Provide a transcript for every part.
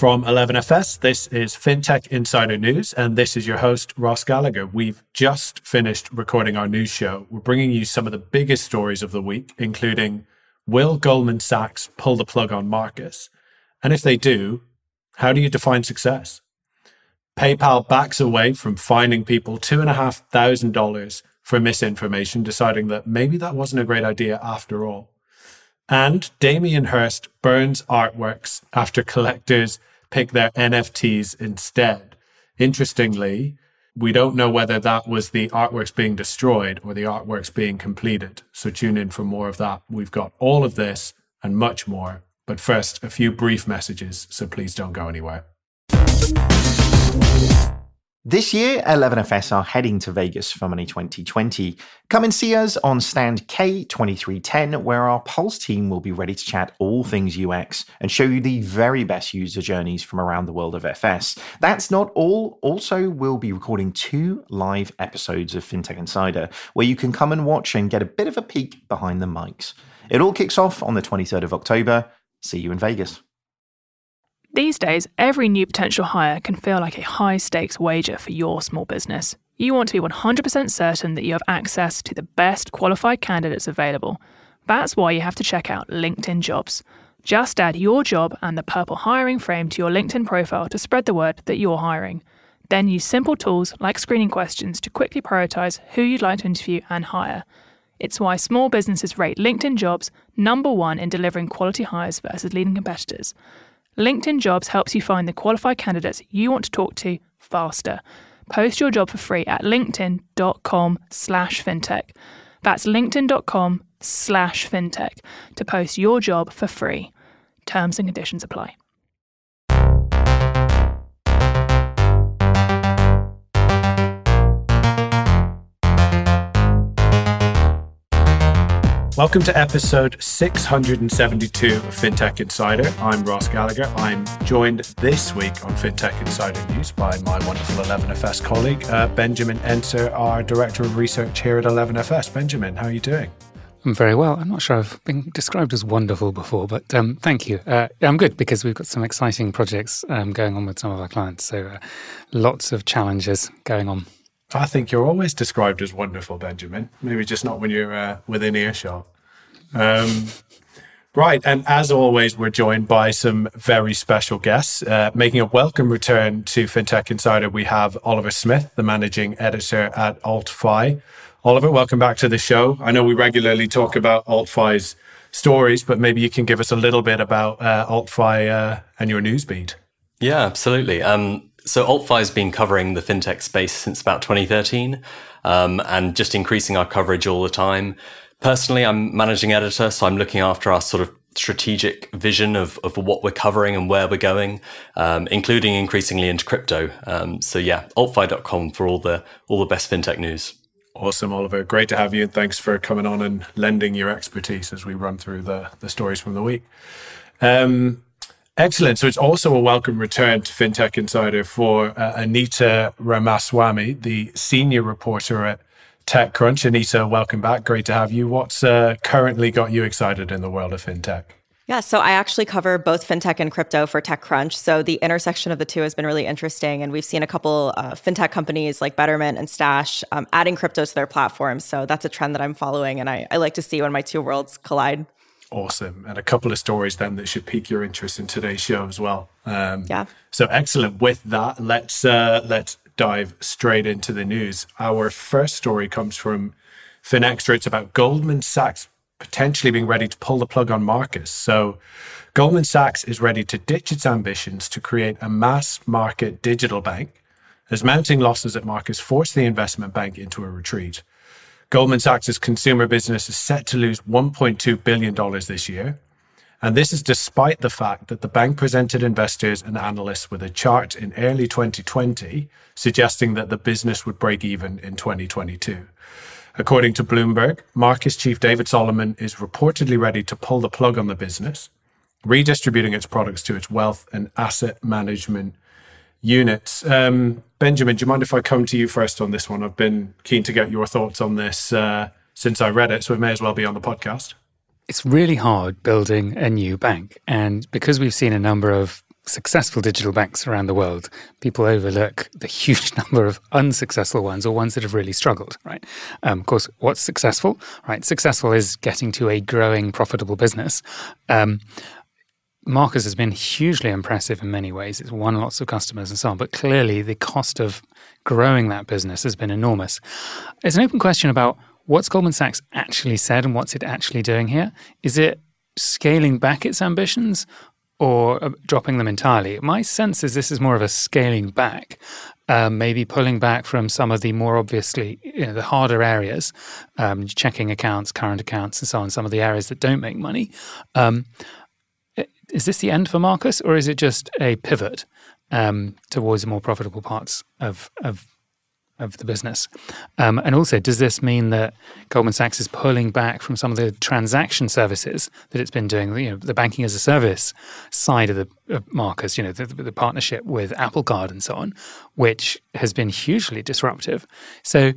From 11FS, this is FinTech Insider News, and this is your host, Ross Gallagher. We've just finished recording our news show. We're bringing you some of the biggest stories of the week, including Will Goldman Sachs pull the plug on Marcus? And if they do, how do you define success? PayPal backs away from fining people $2,500 for misinformation, deciding that maybe that wasn't a great idea after all. And Damien Hirst burns artworks after collectors pick their NFTs instead. Interestingly, we don't know whether that was the artworks being destroyed or the artworks being completed. So tune in for more of that. We've got all of this and much more. But first, a few brief messages, so please don't go anywhere. This year, 11FS are heading to Vegas for Money20/20. Come and see us on stand K2310, where our Pulse team will be ready to chat all things UX and show you the very best user journeys from around the world of FS. That's not all. Also, we'll be recording two live episodes of FinTech Insider, where you can come and watch and get a bit of a peek behind the mics. It all kicks off on the 23rd of October. See you in Vegas. These days, every new potential hire can feel like a high stakes wager for your small business. You want to be 100% certain that you have access to the best qualified candidates available. That's why you have to check out LinkedIn Jobs. Just add your job and the purple hiring frame to your LinkedIn profile to spread the word that you're hiring. Then use simple tools like screening questions to quickly prioritize who you'd like to interview and hire. It's why small businesses rate LinkedIn Jobs number one in delivering quality hires versus leading competitors. LinkedIn Jobs helps you find the qualified candidates you want to talk to faster. Post your job for free at linkedin.com slash fintech. That's linkedin.com slash fintech to post your job for free. Terms and conditions apply. Welcome to episode 672 of FinTech Insider. I'm Ross Gallagher. I'm joined this week on FinTech Insider News by my wonderful 11FS colleague, uh, Benjamin Ensor, our Director of Research here at 11FS. Benjamin, how are you doing? I'm very well. I'm not sure I've been described as wonderful before, but um, thank you. Uh, I'm good because we've got some exciting projects um, going on with some of our clients. So uh, lots of challenges going on. I think you're always described as wonderful, Benjamin. Maybe just not when you're uh, within earshot. Um, right. And as always, we're joined by some very special guests. Uh, making a welcome return to FinTech Insider, we have Oliver Smith, the managing editor at AltFi. Oliver, welcome back to the show. I know we regularly talk about AltFi's stories, but maybe you can give us a little bit about uh, AltFi uh, and your news beat. Yeah, absolutely. Um, so AltFi has been covering the fintech space since about 2013 um, and just increasing our coverage all the time. Personally, I'm managing editor, so I'm looking after our sort of strategic vision of, of what we're covering and where we're going, um, including increasingly into crypto. Um, so yeah, altfi.com for all the all the best fintech news. Awesome, Oliver. Great to have you, and thanks for coming on and lending your expertise as we run through the the stories from the week. Um, excellent. So it's also a welcome return to FinTech Insider for uh, Anita Ramaswamy, the senior reporter at TechCrunch. Anita, welcome back. Great to have you. What's uh, currently got you excited in the world of fintech? Yeah, so I actually cover both fintech and crypto for TechCrunch. So the intersection of the two has been really interesting. And we've seen a couple uh, fintech companies like Betterment and Stash um, adding crypto to their platforms. So that's a trend that I'm following. And I, I like to see when my two worlds collide. Awesome. And a couple of stories then that should pique your interest in today's show as well. Um, yeah. So excellent. With that, let's uh, let's dive straight into the news. Our first story comes from FinExtra. It's about Goldman Sachs potentially being ready to pull the plug on Marcus. So, Goldman Sachs is ready to ditch its ambitions to create a mass market digital bank as mounting losses at Marcus force the investment bank into a retreat. Goldman Sachs' consumer business is set to lose $1.2 billion this year, and this is despite the fact that the bank presented investors and analysts with a chart in early 2020 suggesting that the business would break even in 2022. According to Bloomberg, Marcus chief David Solomon is reportedly ready to pull the plug on the business, redistributing its products to its wealth and asset management units. Um, Benjamin, do you mind if I come to you first on this one? I've been keen to get your thoughts on this uh, since I read it, so it may as well be on the podcast it's really hard building a new bank. And because we've seen a number of successful digital banks around the world, people overlook the huge number of unsuccessful ones or ones that have really struggled, right? Um, of course, what's successful, right? Successful is getting to a growing, profitable business. Um, Marcus has been hugely impressive in many ways. It's won lots of customers and so on, but clearly the cost of growing that business has been enormous. It's an open question about what's Goldman Sachs actually said and what's it actually doing here. Is it scaling back its ambitions or uh, dropping them entirely? My sense is this is more of a scaling back, um, maybe pulling back from some of the more obviously, you know, the harder areas, um, checking accounts, current accounts, and so on, some of the areas that don't make money. Um, is this the end for Marcus, or is it just a pivot um, towards more profitable parts of of of the business? Um, and also, does this mean that Goldman Sachs is pulling back from some of the transaction services that it's been doing? You know, the banking as a service side of the of Marcus, you know, the, the partnership with Apple Card and so on, which has been hugely disruptive. So,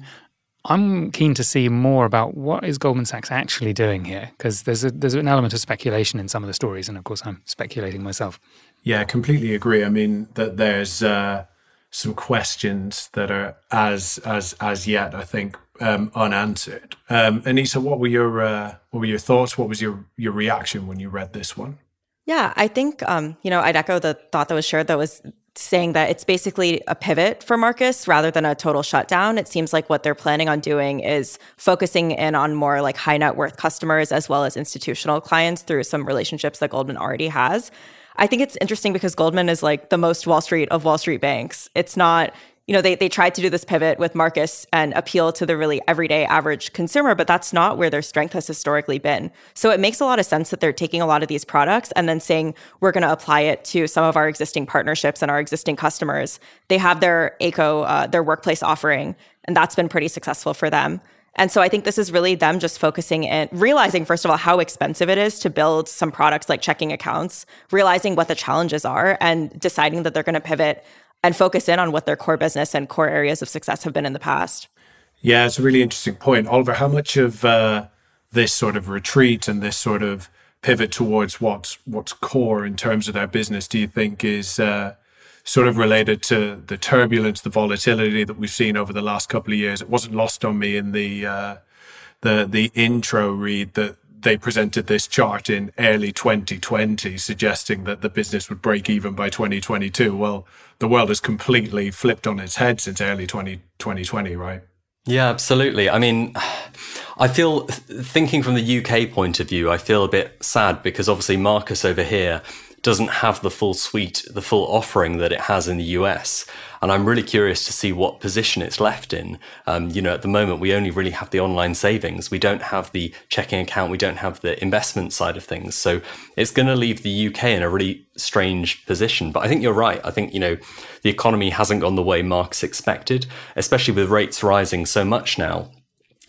I'm keen to see more about what is Goldman Sachs actually doing here, because there's a, there's an element of speculation in some of the stories, and of course, I'm speculating myself. Yeah, I completely agree. I mean that there's uh, some questions that are as as as yet, I think, um, unanswered. Um, Anita, what were your uh, what were your thoughts? What was your your reaction when you read this one? Yeah, I think um, you know I'd echo the thought that was shared. That was saying that it's basically a pivot for Marcus rather than a total shutdown. It seems like what they're planning on doing is focusing in on more like high net worth customers as well as institutional clients through some relationships that Goldman already has. I think it's interesting because Goldman is like the most Wall Street of Wall Street banks. It's not you know, they, they tried to do this pivot with Marcus and appeal to the really everyday average consumer, but that's not where their strength has historically been. So it makes a lot of sense that they're taking a lot of these products and then saying, we're going to apply it to some of our existing partnerships and our existing customers. They have their Ayco, uh, their workplace offering, and that's been pretty successful for them. And so I think this is really them just focusing and realizing, first of all, how expensive it is to build some products like checking accounts, realizing what the challenges are, and deciding that they're going to pivot and focus in on what their core business and core areas of success have been in the past. Yeah, it's a really interesting point. Oliver, how much of uh, this sort of retreat and this sort of pivot towards what's what's core in terms of their business do you think is uh, sort of related to the turbulence, the volatility that we've seen over the last couple of years? It wasn't lost on me in the uh, the the intro read that they presented this chart in early 2020, suggesting that the business would break even by 2022. Well, the world has completely flipped on its head since early 20, 2020, right? Yeah, absolutely. I mean, I feel thinking from the UK point of view, I feel a bit sad because obviously Marcus over here doesn't have the full suite, the full offering that it has in the US. And I'm really curious to see what position it's left in. Um, you know, at the moment, we only really have the online savings. We don't have the checking account. We don't have the investment side of things. So it's going to leave the UK in a really strange position. But I think you're right. I think, you know, the economy hasn't gone the way Marcus expected, especially with rates rising so much now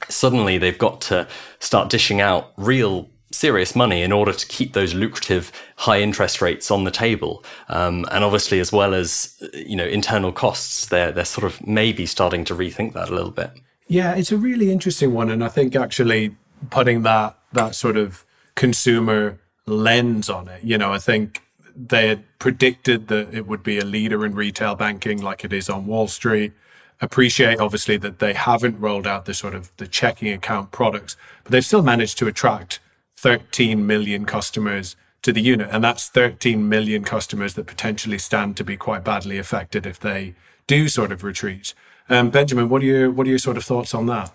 suddenly they've got to start dishing out real serious money in order to keep those lucrative high interest rates on the table. Um, and obviously, as well as you know internal costs, they're they're sort of maybe starting to rethink that a little bit. Yeah, it's a really interesting one, and I think actually putting that that sort of consumer lens on it. You know, I think they had predicted that it would be a leader in retail banking, like it is on Wall Street. Appreciate obviously that they haven't rolled out the sort of the checking account products, but they've still managed to attract 13 million customers to the unit. And that's 13 million customers that potentially stand to be quite badly affected if they do sort of retreat. Um, Benjamin, what are your what are your sort of thoughts on that?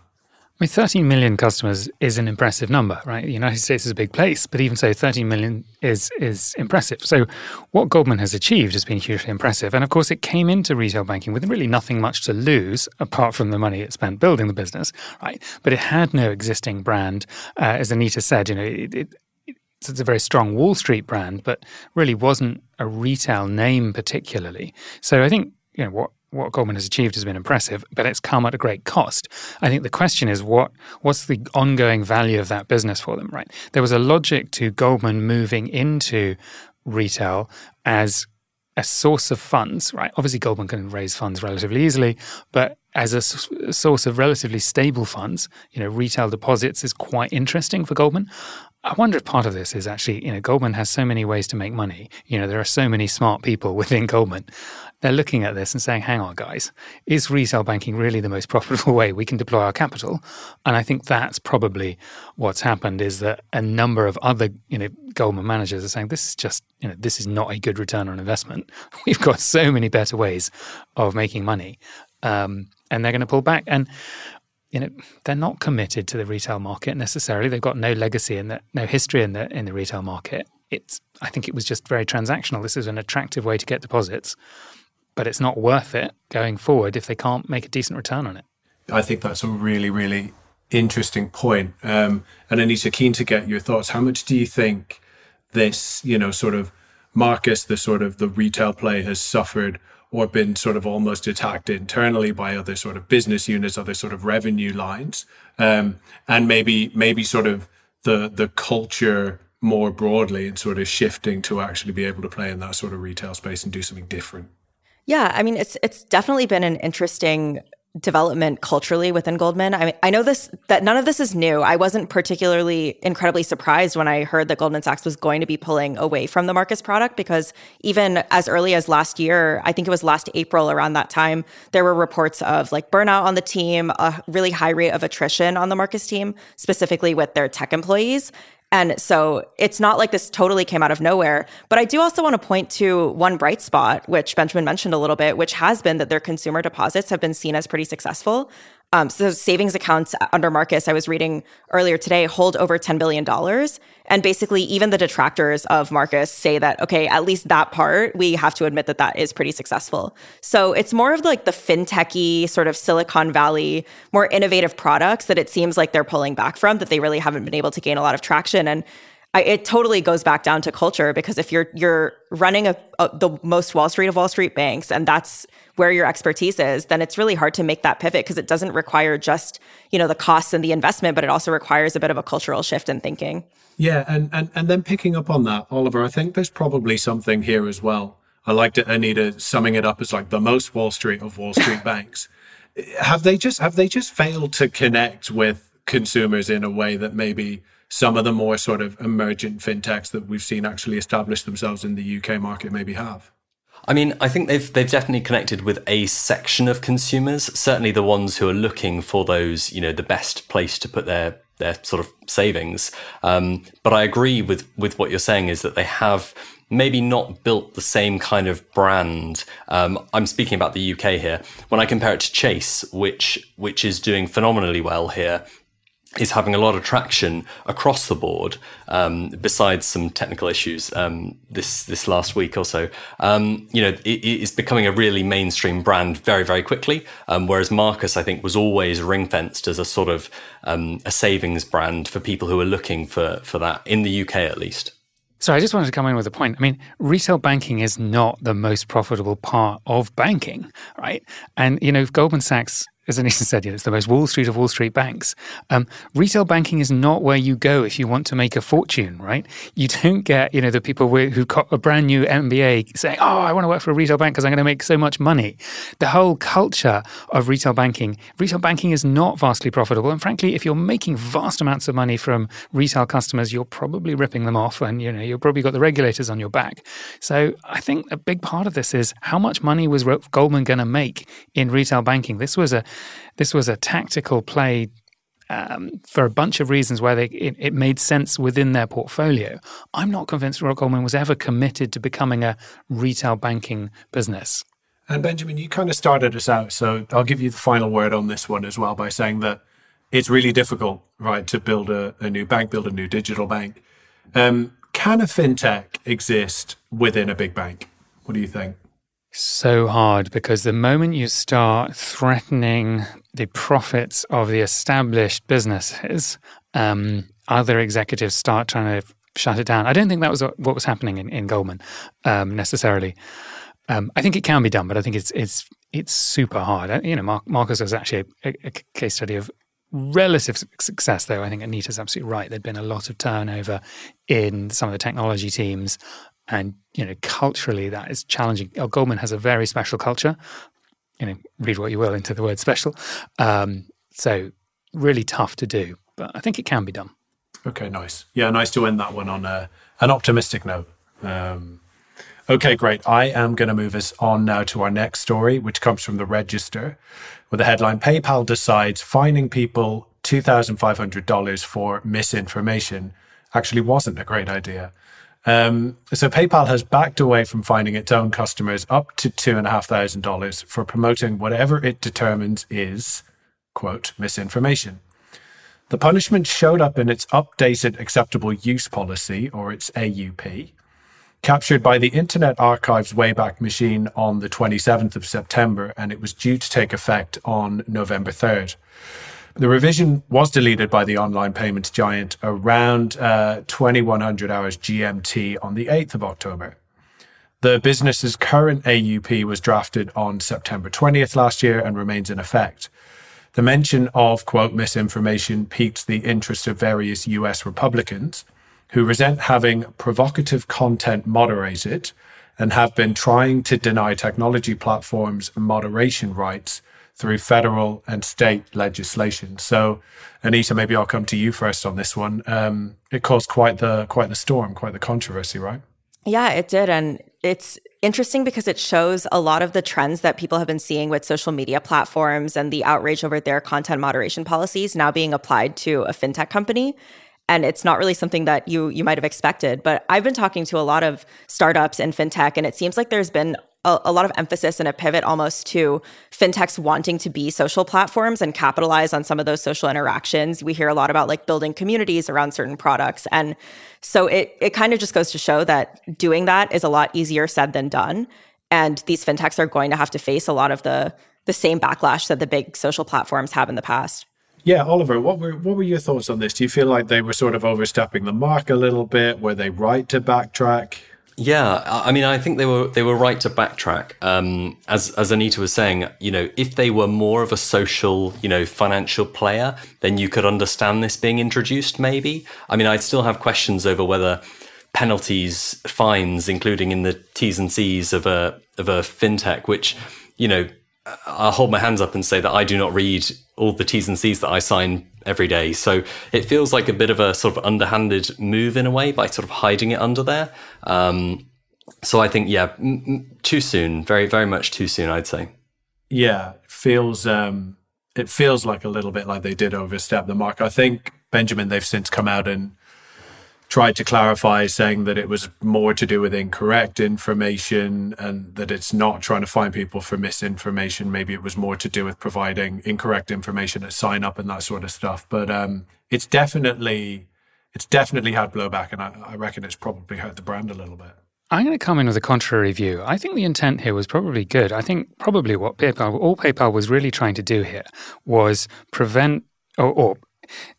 I mean, 13 million customers is an impressive number, right? The United States is a big place, but even so, 13 million is is impressive. So, what Goldman has achieved has been hugely impressive. And of course, it came into retail banking with really nothing much to lose apart from the money it spent building the business, right? But it had no existing brand. Uh, as Anita said, you know, it, it, it's a very strong Wall Street brand, but really wasn't a retail name particularly. So, I think you know what what Goldman has achieved has been impressive, but it's come at a great cost. I think the question is what what's the ongoing value of that business for them, right? There was a logic to Goldman moving into retail as a source of funds, right? Obviously, Goldman can raise funds relatively easily, but as a source of relatively stable funds, you know, retail deposits is quite interesting for Goldman. I wonder if part of this is actually, you know, Goldman has so many ways to make money. You know, there are so many smart people within Goldman. They're looking at this and saying, hang on, guys, is retail banking really the most profitable way we can deploy our capital? And I think that's probably what's happened is that a number of other, you know, Goldman managers are saying, this is just, you know, this is not a good return on investment. We've got so many better ways of making money. Um, and they're going to pull back. And you know they're not committed to the retail market necessarily. They've got no legacy and no history in the in the retail market. It's I think it was just very transactional. This is an attractive way to get deposits, but it's not worth it going forward if they can't make a decent return on it. I think that's a really really interesting point. Um, and Anita, keen to get your thoughts. How much do you think this you know sort of Marcus, the sort of the retail play, has suffered or been sort of almost attacked internally by other sort of business units, other sort of revenue lines, um, and maybe maybe sort of the the culture more broadly and sort of shifting to actually be able to play in that sort of retail space and do something different. Yeah, I mean it's it's definitely been an interesting development culturally within Goldman. I mean, I know this that none of this is new. I wasn't particularly incredibly surprised when I heard that Goldman Sachs was going to be pulling away from the Marcus product because even as early as last year, I think it was last April around that time, there were reports of like burnout on the team, a really high rate of attrition on the Marcus team, specifically with their tech employees. And so it's not like this totally came out of nowhere. But I do also want to point to one bright spot, which Benjamin mentioned a little bit, which has been that their consumer deposits have been seen as pretty successful. Um, so savings accounts under Marcus, I was reading earlier today, hold over $10 billion. And basically, even the detractors of Marcus say that, okay, at least that part, we have to admit that that is pretty successful. So it's more of like the fintechy sort of Silicon Valley, more innovative products that it seems like they're pulling back from, that they really haven't been able to gain a lot of traction. And I, it totally goes back down to culture because if you're you're running a, a, the most Wall Street of Wall Street banks and that's where your expertise is, then it's really hard to make that pivot because it doesn't require just you know the costs and the investment, but it also requires a bit of a cultural shift in thinking. Yeah, and and and then picking up on that, Oliver, I think there's probably something here as well. I liked it, Anita, summing it up as like the most Wall Street of Wall Street banks. Have they just have they just failed to connect with consumers in a way that maybe some of the more sort of emergent fintechs that we've seen actually establish themselves in the UK market maybe have? I mean, I think they've they've definitely connected with a section of consumers. Certainly, the ones who are looking for those, you know, the best place to put their their sort of savings. Um, but I agree with with what you're saying is that they have maybe not built the same kind of brand. Um, I'm speaking about the UK here. When I compare it to Chase, which which is doing phenomenally well here, is having a lot of traction across the board. Um, besides some technical issues um, this this last week or so, um, you know, it, it is becoming a really mainstream brand very very quickly. Um, whereas Marcus, I think, was always ring fenced as a sort of um, a savings brand for people who are looking for for that in the UK at least. So I just wanted to come in with a point. I mean, retail banking is not the most profitable part of banking, right? And you know, if Goldman Sachs as Anita said, it's the most Wall Street of Wall Street banks. Um, retail banking is not where you go if you want to make a fortune, right? You don't get, you know, the people who got a brand new MBA saying, "Oh, I want to work for a retail bank because I'm going to make so much money." The whole culture of retail banking, retail banking is not vastly profitable, and frankly, if you're making vast amounts of money from retail customers, you're probably ripping them off, and you know, you've probably got the regulators on your back. So, I think a big part of this is how much money was Goldman going to make in retail banking. This was a this was a tactical play um, for a bunch of reasons where they, it, it, made sense within their portfolio. I'm not convinced Rock Goldman was ever committed to becoming a retail banking business. And Benjamin, you kind of started us out, so I'll give you the final word on this one as well by saying that it's really difficult, right, to build a, a new bank, build a new digital bank. Um, can a fintech exist within a big bank? What do you think? So hard because the moment you start threatening the profits of the established businesses, um, other executives start trying to shut it down. I don't think that was what was happening in, in Goldman um, necessarily. Um, I think it can be done, but I think it's it's it's super hard. You know, Mar- Marcus was actually a, a, case study of relative success, though. I think Anita's absolutely right. There'd been a lot of turnover in some of the technology teams and you know culturally that is challenging. Goldman has a very special culture. you know, read what you will into the word special. Um, so really tough to do, but I think it can be done. Okay, nice. Yeah, nice to end that one on a, an optimistic note. Um, okay, great. I am going to move us on now to our next story, which comes from the Register, with the headline PayPal decides fining people $2,500 for misinformation actually wasn't a great idea. Um, so PayPal has backed away from finding its own customers up to $2,500 for promoting whatever it determines is, quote, misinformation. The punishment showed up in its updated acceptable use policy, or its AUP, captured by the Internet Archive's Wayback Machine on the 27th of September, and it was due to take effect on November 3rd. The revision was deleted by the online payments giant around uh, 2100 hours GMT on the 8th of October. The business's current AUP was drafted on September 20th last year and remains in effect. The mention of, quote, misinformation piqued the interest of various US Republicans who resent having provocative content moderated and have been trying to deny technology platforms moderation rights through federal and state legislation. So, Anita, maybe I'll come to you first on this one. Um, it caused quite the quite the storm, quite the controversy, right? Yeah, it did, and it's interesting because it shows a lot of the trends that people have been seeing with social media platforms and the outrage over their content moderation policies now being applied to a fintech company and it's not really something that you you might have expected but i've been talking to a lot of startups in fintech and it seems like there's been a, a, lot of emphasis and a pivot almost to fintechs wanting to be social platforms and capitalize on some of those social interactions. We hear a lot about like building communities around certain products. And so it it kind of just goes to show that doing that is a lot easier said than done. And these fintechs are going to have to face a lot of the the same backlash that the big social platforms have in the past. Yeah, Oliver, what were what were your thoughts on this? Do you feel like they were sort of overstepping the mark a little bit? Were they right to backtrack? Yeah, I mean, I think they were they were right to backtrack. Um, as as Anita was saying, you know, if they were more of a social, you know, financial player, then you could understand this being introduced. Maybe. I mean, I'd still have questions over whether penalties, fines, including in the T's and C's of a of a fintech, which, you know, I'll hold my hands up and say that I do not read all the T's and C's that I sign every day. So it feels like a bit of a sort of underhanded move in a way by sort of hiding it under there. Um, so I think, yeah, m- m- too soon, very, very much too soon, I'd say. Yeah, feels um, it feels like a little bit like they did overstep the mark. I think Benjamin, they've since come out and tried to clarify, saying that it was more to do with incorrect information and that it's not trying to find people for misinformation. Maybe it was more to do with providing incorrect information at sign up and that sort of stuff. But um, it's definitely it's definitely had blowback, and I, I reckon it's probably hurt the brand a little bit. I'm going to come in with a contrary view. I think the intent here was probably good. I think probably what PayPal, all PayPal was really trying to do here was prevent or, or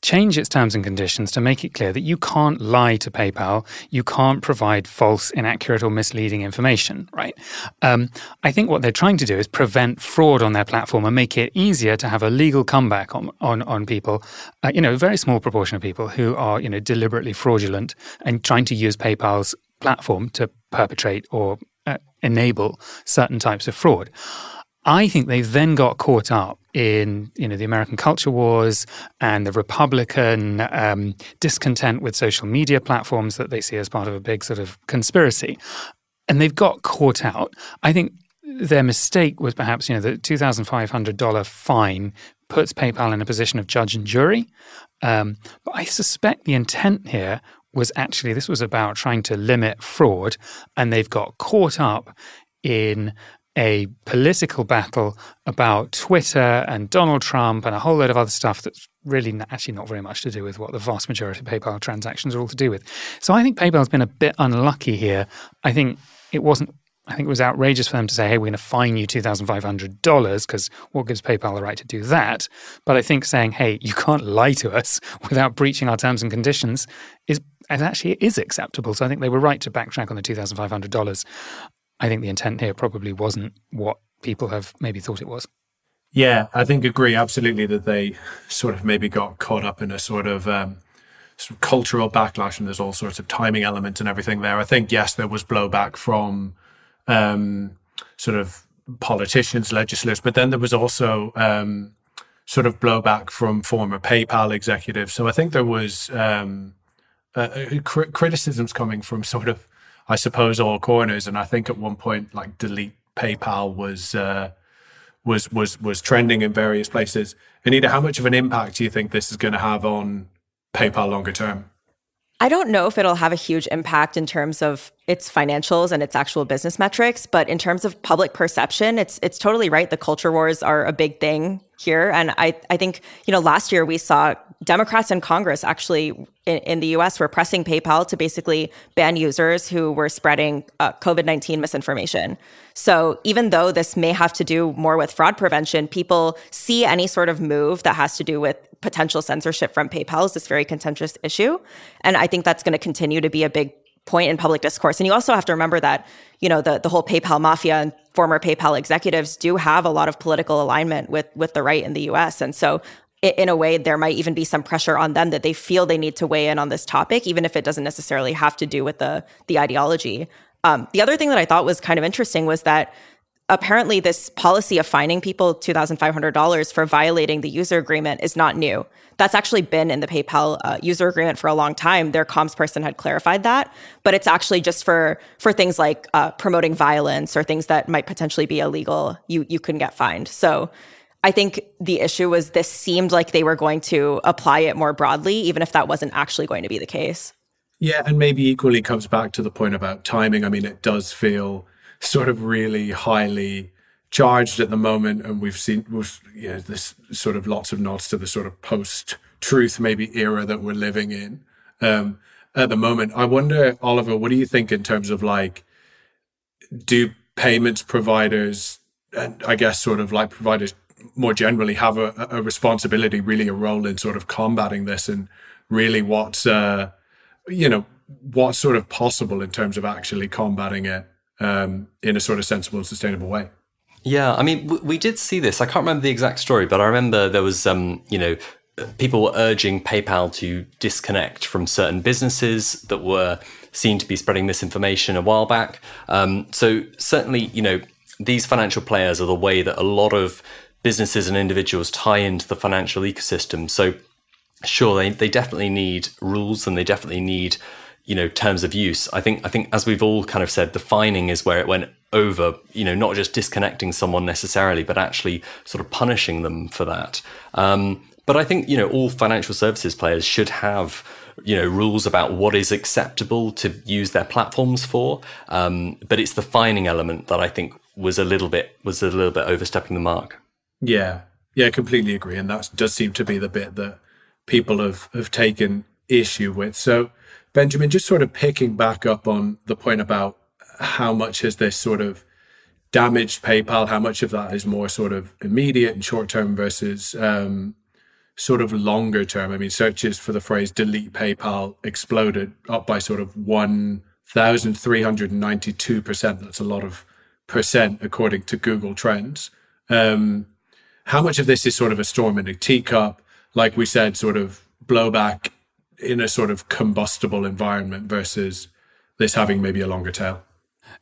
change its terms and conditions to make it clear that you can't lie to PayPal, you can't provide false, inaccurate, or misleading information, right? Um, I think what they're trying to do is prevent fraud on their platform and make it easier to have a legal comeback on on, on people, uh, you know, a very small proportion of people who are, you know, deliberately fraudulent and trying to use PayPal's platform to perpetrate or uh, enable certain types of fraud. I think they then got caught up in you know the American culture wars and the Republican um, discontent with social media platforms that they see as part of a big sort of conspiracy, and they've got caught out. I think their mistake was perhaps you know the two thousand five hundred dollar fine puts PayPal in a position of judge and jury, um, but I suspect the intent here was actually this was about trying to limit fraud, and they've got caught up in a political battle about Twitter and Donald Trump and a whole load of other stuff that's really not, actually not very much to do with what the vast majority of PayPal transactions are all to do with. So I think PayPal's been a bit unlucky here. I think it wasn't. I think it was outrageous for them to say, "Hey, we're going to fine you two thousand five hundred dollars," because what gives PayPal the right to do that? But I think saying, "Hey, you can't lie to us without breaching our terms and conditions," is actually is acceptable. So I think they were right to backtrack on the $2,500. I think the intent here probably wasn't what people have maybe thought it was. Yeah, I think agree absolutely that they sort of maybe got caught up in a sort of, um, sort of cultural backlash, and there's all sorts of timing elements and everything there. I think yes, there was blowback from um, sort of politicians, legislators, but then there was also um, sort of blowback from former PayPal executives. So I think there was uh, cr- criticisms coming from sort of, I suppose, all corners. And I think at one point, like delete PayPal was uh, was was was trending in various places. Anita, how much of an impact do you think this is going to have on PayPal longer term? I don't know if it'll have a huge impact in terms of its financials and its actual business metrics, but in terms of public perception, it's it's totally right. The culture wars are a big thing here, and I I think you know last year we saw Democrats in Congress actually in, in the U.S. were pressing PayPal to basically ban users who were spreading uh, COVID nineteen misinformation. So even though this may have to do more with fraud prevention, people see any sort of move that has to do with potential censorship from PayPal as this very contentious issue, and I think that's going to continue to be a big point in public discourse. And you also have to remember that, you know, the, the whole PayPal mafia and former PayPal executives do have a lot of political alignment with with the right in the US. And so in a way, there might even be some pressure on them that they feel they need to weigh in on this topic, even if it doesn't necessarily have to do with the the ideology. Um, the other thing that I thought was kind of interesting was that apparently this policy of fining people $2,500 for violating the user agreement is not new. That's actually been in the PayPal uh, user agreement for a long time. Their comms person had clarified that, but it's actually just for for things like uh, promoting violence or things that might potentially be illegal. You you can get fined. So. I think the issue was this seemed like they were going to apply it more broadly, even if that wasn't actually going to be the case. Yeah, and maybe equally comes back to the point about timing. I mean, it does feel sort of really highly charged at the moment, and we've seen we've, you know, this sort of lots of nods to the sort of post-truth maybe era that we're living in um, at the moment. I wonder, Oliver, what do you think in terms of like, do payments providers and I guess sort of like providers more generally have a, a responsibility, really a role in sort of combating this, and really what's uh, you know what's sort of possible in terms of actually combating it um, in a sort of sensible and sustainable way. Yeah, I mean, we did see this. I can't remember the exact story, but I remember there was, um, you know, people were urging PayPal to disconnect from certain businesses that were seen to be spreading misinformation a while back. Um, so certainly, you know, these financial players are the way that a lot of businesses and individuals tie into the financial ecosystem. So sure, they, they definitely need rules and they definitely need you know terms of use. I think i think as we've all kind of said the fining is where it went over you know not just disconnecting someone necessarily but actually sort of punishing them for that. Um, but i think you know all financial services players should have you know rules about what is acceptable to use their platforms for. Um, but it's the fining element that i think was a little bit was a little bit overstepping the mark yeah yeah completely agree and that does seem to be the bit that people have have taken issue with so Benjamin, just sort of picking back up on the point about how much has this sort of damaged PayPal, how much of that is more sort of immediate and short term versus um, sort of longer term. I mean, searches for the phrase delete PayPal exploded up by sort of 1,392%. That's a lot of percent according to Google Trends. Um, how much of this is sort of a storm in a teacup? Like we said, sort of blowback in a sort of combustible environment versus this having maybe a longer tail?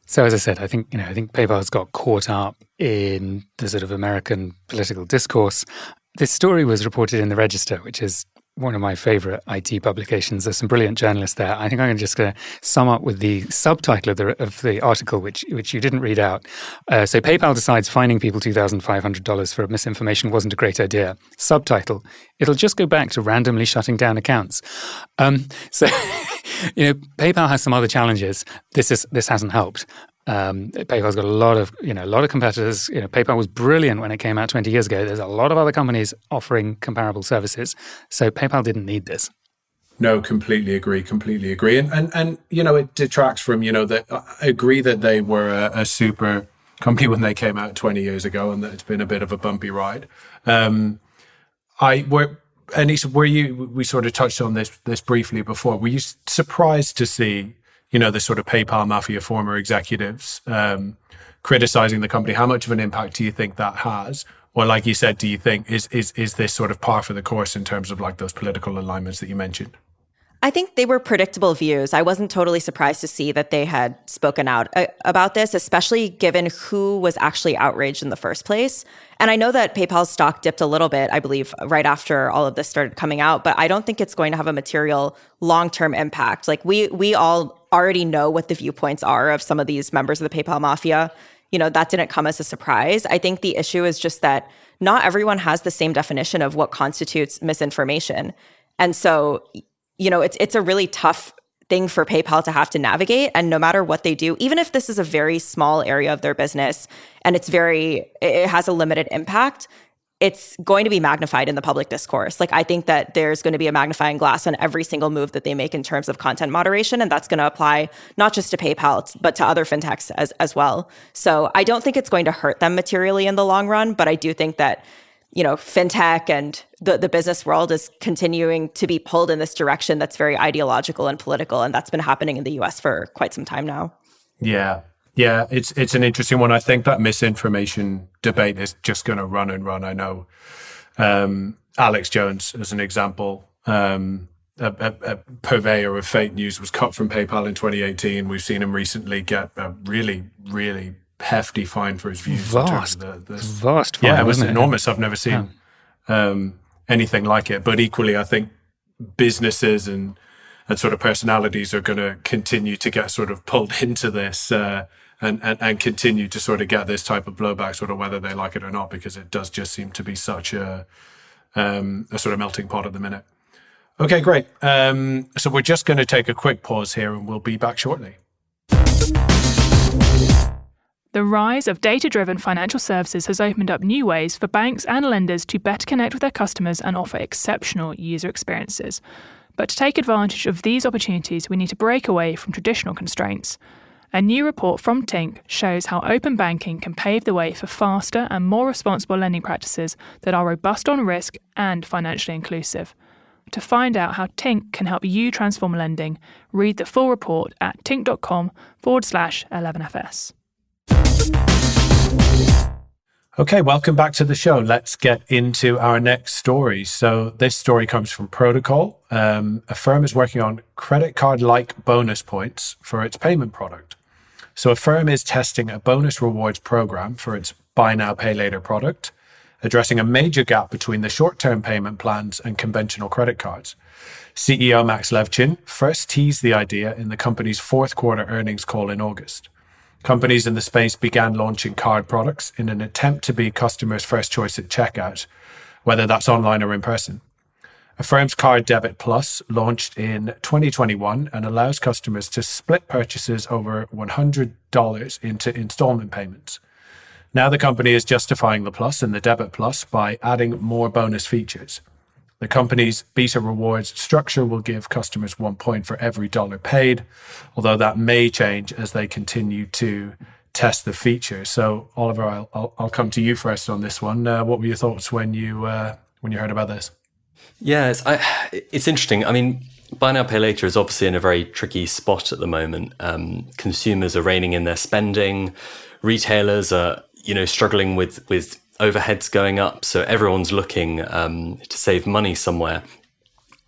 So as I said, I think you know I think PayPal's got caught up in the sort of American political discourse. This story was reported in the Register, which is one of my favorite IT publications. There's some brilliant journalists there. I think I'm just going to sum up with the subtitle of the, of the article, which which you didn't read out. Uh, so PayPal decides fining people $2,500 for misinformation wasn't a great idea. Subtitle: It'll just go back to randomly shutting down accounts. Um, so. you know, PayPal has some other challenges. This is this hasn't helped. Um, PayPal's got a lot of you know a lot of competitors. You know, PayPal was brilliant when it came out 20 years ago. There's a lot of other companies offering comparable services, so PayPal didn't need this. No, completely agree. Completely agree. And and and you know, it detracts from you know that I agree that they were a, a super company when they came out 20 years ago, and that it's been a bit of a bumpy ride. Um, I were. Anita, were you? We sort of touched on this this briefly before. Were you surprised to see you know, the sort of PayPal mafia former executives um, criticizing the company. How much of an impact do you think that has? Or, like you said, do you think is is is this sort of par for the course in terms of like those political alignments that you mentioned? I think they were predictable views. I wasn't totally surprised to see that they had spoken out uh, about this, especially given who was actually outraged in the first place. And I know that PayPal's stock dipped a little bit, I believe, right after all of this started coming out, but I don't think it's going to have a material long-term impact. Like we we all already know what the viewpoints are of some of these members of the PayPal mafia. You know, that didn't come as a surprise. I think the issue is just that not everyone has the same definition of what constitutes misinformation. And so you know, it's it's a really tough thing for PayPal to have to navigate. And no matter what they do, even if this is a very small area of their business and it's very, it has a limited impact, it's going to be magnified in the public discourse. Like, I think that there's going to be a magnifying glass on every single move that they make in terms of content moderation. And that's going to apply not just to PayPal, but to other fintechs as, as well. So I don't think it's going to hurt them materially in the long run, but I do think that you know, fintech and the, the business world is continuing to be pulled in this direction that's very ideological and political. And that's been happening in the US for quite some time now. Yeah. Yeah. It's it's an interesting one. I think that misinformation debate is just gonna run and run. I know. Um, Alex Jones, as an example, um, a, a, a, purveyor of fake news was cut from PayPal in 2018. We've seen him recently get a really, really hefty fine for his views. Vast, the, the, vast fine. Yeah, it was enormous. It? I've never seen yeah. um, anything like it. But equally, I think businesses and and sort of personalities are going to continue to get sort of pulled into this uh, and, and and continue to sort of get this type of blowback, sort of whether they like it or not, because it does just seem to be such a um, a sort of melting pot at the minute. Okay, great. Um, so we're just going to take a quick pause here, and we'll be back shortly. The rise of data driven financial services has opened up new ways for banks and lenders to better connect with their customers and offer exceptional user experiences. But to take advantage of these opportunities, we need to break away from traditional constraints. A new report from Tink shows how open banking can pave the way for faster and more responsible lending practices that are robust on risk and financially inclusive. To find out how Tink can help you transform lending, read the full report at tink.com forward slash 11FS. Okay, welcome back to the show. Let's get into our next story. So, this story comes from Protocol. Um, firm is working on credit card like bonus points for its payment product. So, Affirm is testing a bonus rewards program for its buy now, pay later product, addressing a major gap between the short term payment plans and conventional credit cards. CEO Max Levchin first teased the idea in the company's fourth quarter earnings call in August. Companies in the space began launching card products in an attempt to be customers' first choice at checkout, whether that's online or in person. Affirm's Card Debit Plus launched in 2021 and allows customers to split purchases over $100 into installment payments. Now the company is justifying the Plus and the Debit Plus by adding more bonus features. The company's beta rewards structure will give customers one point for every dollar paid, although that may change as they continue to test the feature. So, Oliver, I'll, I'll, I'll come to you first on this one. Uh, what were your thoughts when you uh, when you heard about this? Yeah, it's, I, it's interesting. I mean, buy now pay later is obviously in a very tricky spot at the moment. Um, consumers are reining in their spending. Retailers are, you know, struggling with with overheads going up, so everyone's looking um, to save money somewhere.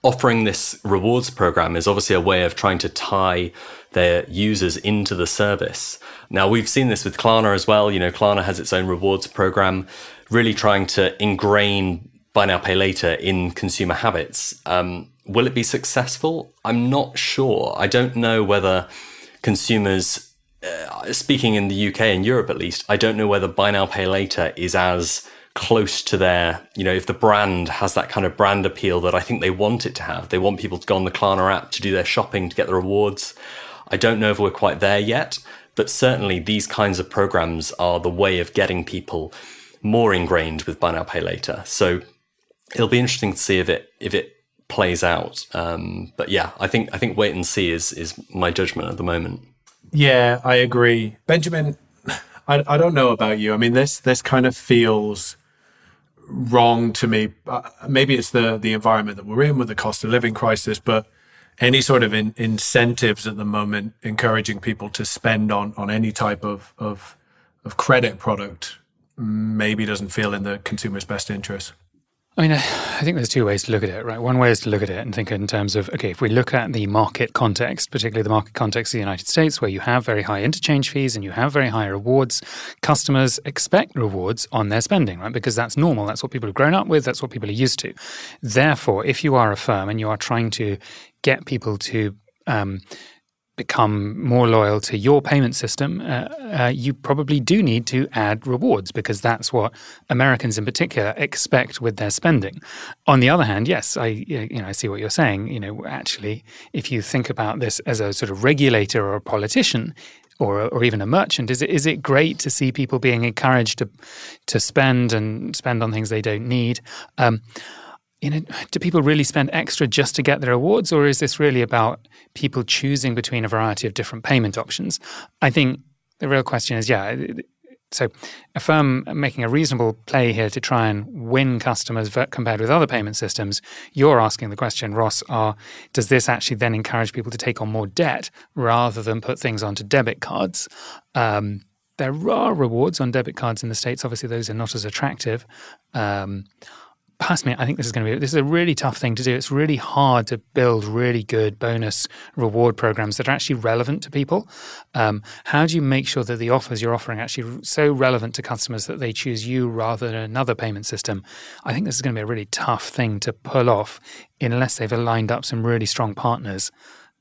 Offering this rewards program is obviously a way of trying to tie their users into the service. Now, we've seen this with Klarna as well. You know, Klarna has its own rewards program, really trying to ingrain buy now, pay later in consumer habits. Um, will it be successful? I'm not sure. I don't know whether consumers uh, speaking in the UK and Europe at least, I don't know whether buy now pay later is as close to their, you know, if the brand has that kind of brand appeal that I think they want it to have. They want people to go on the Klarna app to do their shopping to get the rewards. I don't know if we're quite there yet, but certainly these kinds of programs are the way of getting people more ingrained with buy now pay later. So it'll be interesting to see if it if it plays out. Um, but yeah, I think I think wait and see is is my judgment at the moment. Yeah, I agree. Benjamin, I, I don't know about you. I mean, this this kind of feels wrong to me. Uh, maybe it's the the environment that we're in with the cost of living crisis, but any sort of in, incentives at the moment encouraging people to spend on on any type of of, of credit product maybe doesn't feel in the consumer's best interest. I mean, I think there's two ways to look at it, right? One way is to look at it and think in terms of, okay, if we look at the market context, particularly the market context of the United States, where you have very high interchange fees and you have very high rewards, customers expect rewards on their spending, right? Because that's normal. That's what people have grown up with. That's what people are used to. Therefore, if you are a firm and you are trying to get people to um, become more loyal to your payment system, uh, uh, you probably do need to add rewards because that's what Americans in particular expect with their spending. On the other hand, yes, I you know I see what you're saying. You know, actually, if you think about this as a sort of regulator or a politician, or, or even a merchant? Is it is it great to see people being encouraged to to spend and spend on things they don't need? Um, you know, do people really spend extra just to get their awards, or is this really about people choosing between a variety of different payment options? I think the real question is, yeah. So, Affirm making a reasonable play here to try and win customers compared with other payment systems, you're asking the question, Ross, are, does this actually then encourage people to take on more debt rather than put things onto debit cards? Um, there are rewards on debit cards in the States. Obviously, those are not as attractive. Um, personally, I think this is going to be this is a really tough thing to do. It's really hard to build really good bonus reward programs that are actually relevant to people. Um, how do you make sure that the offers you're offering are actually so relevant to customers that they choose you rather than another payment system? I think this is going to be a really tough thing to pull off unless they've lined up some really strong partners.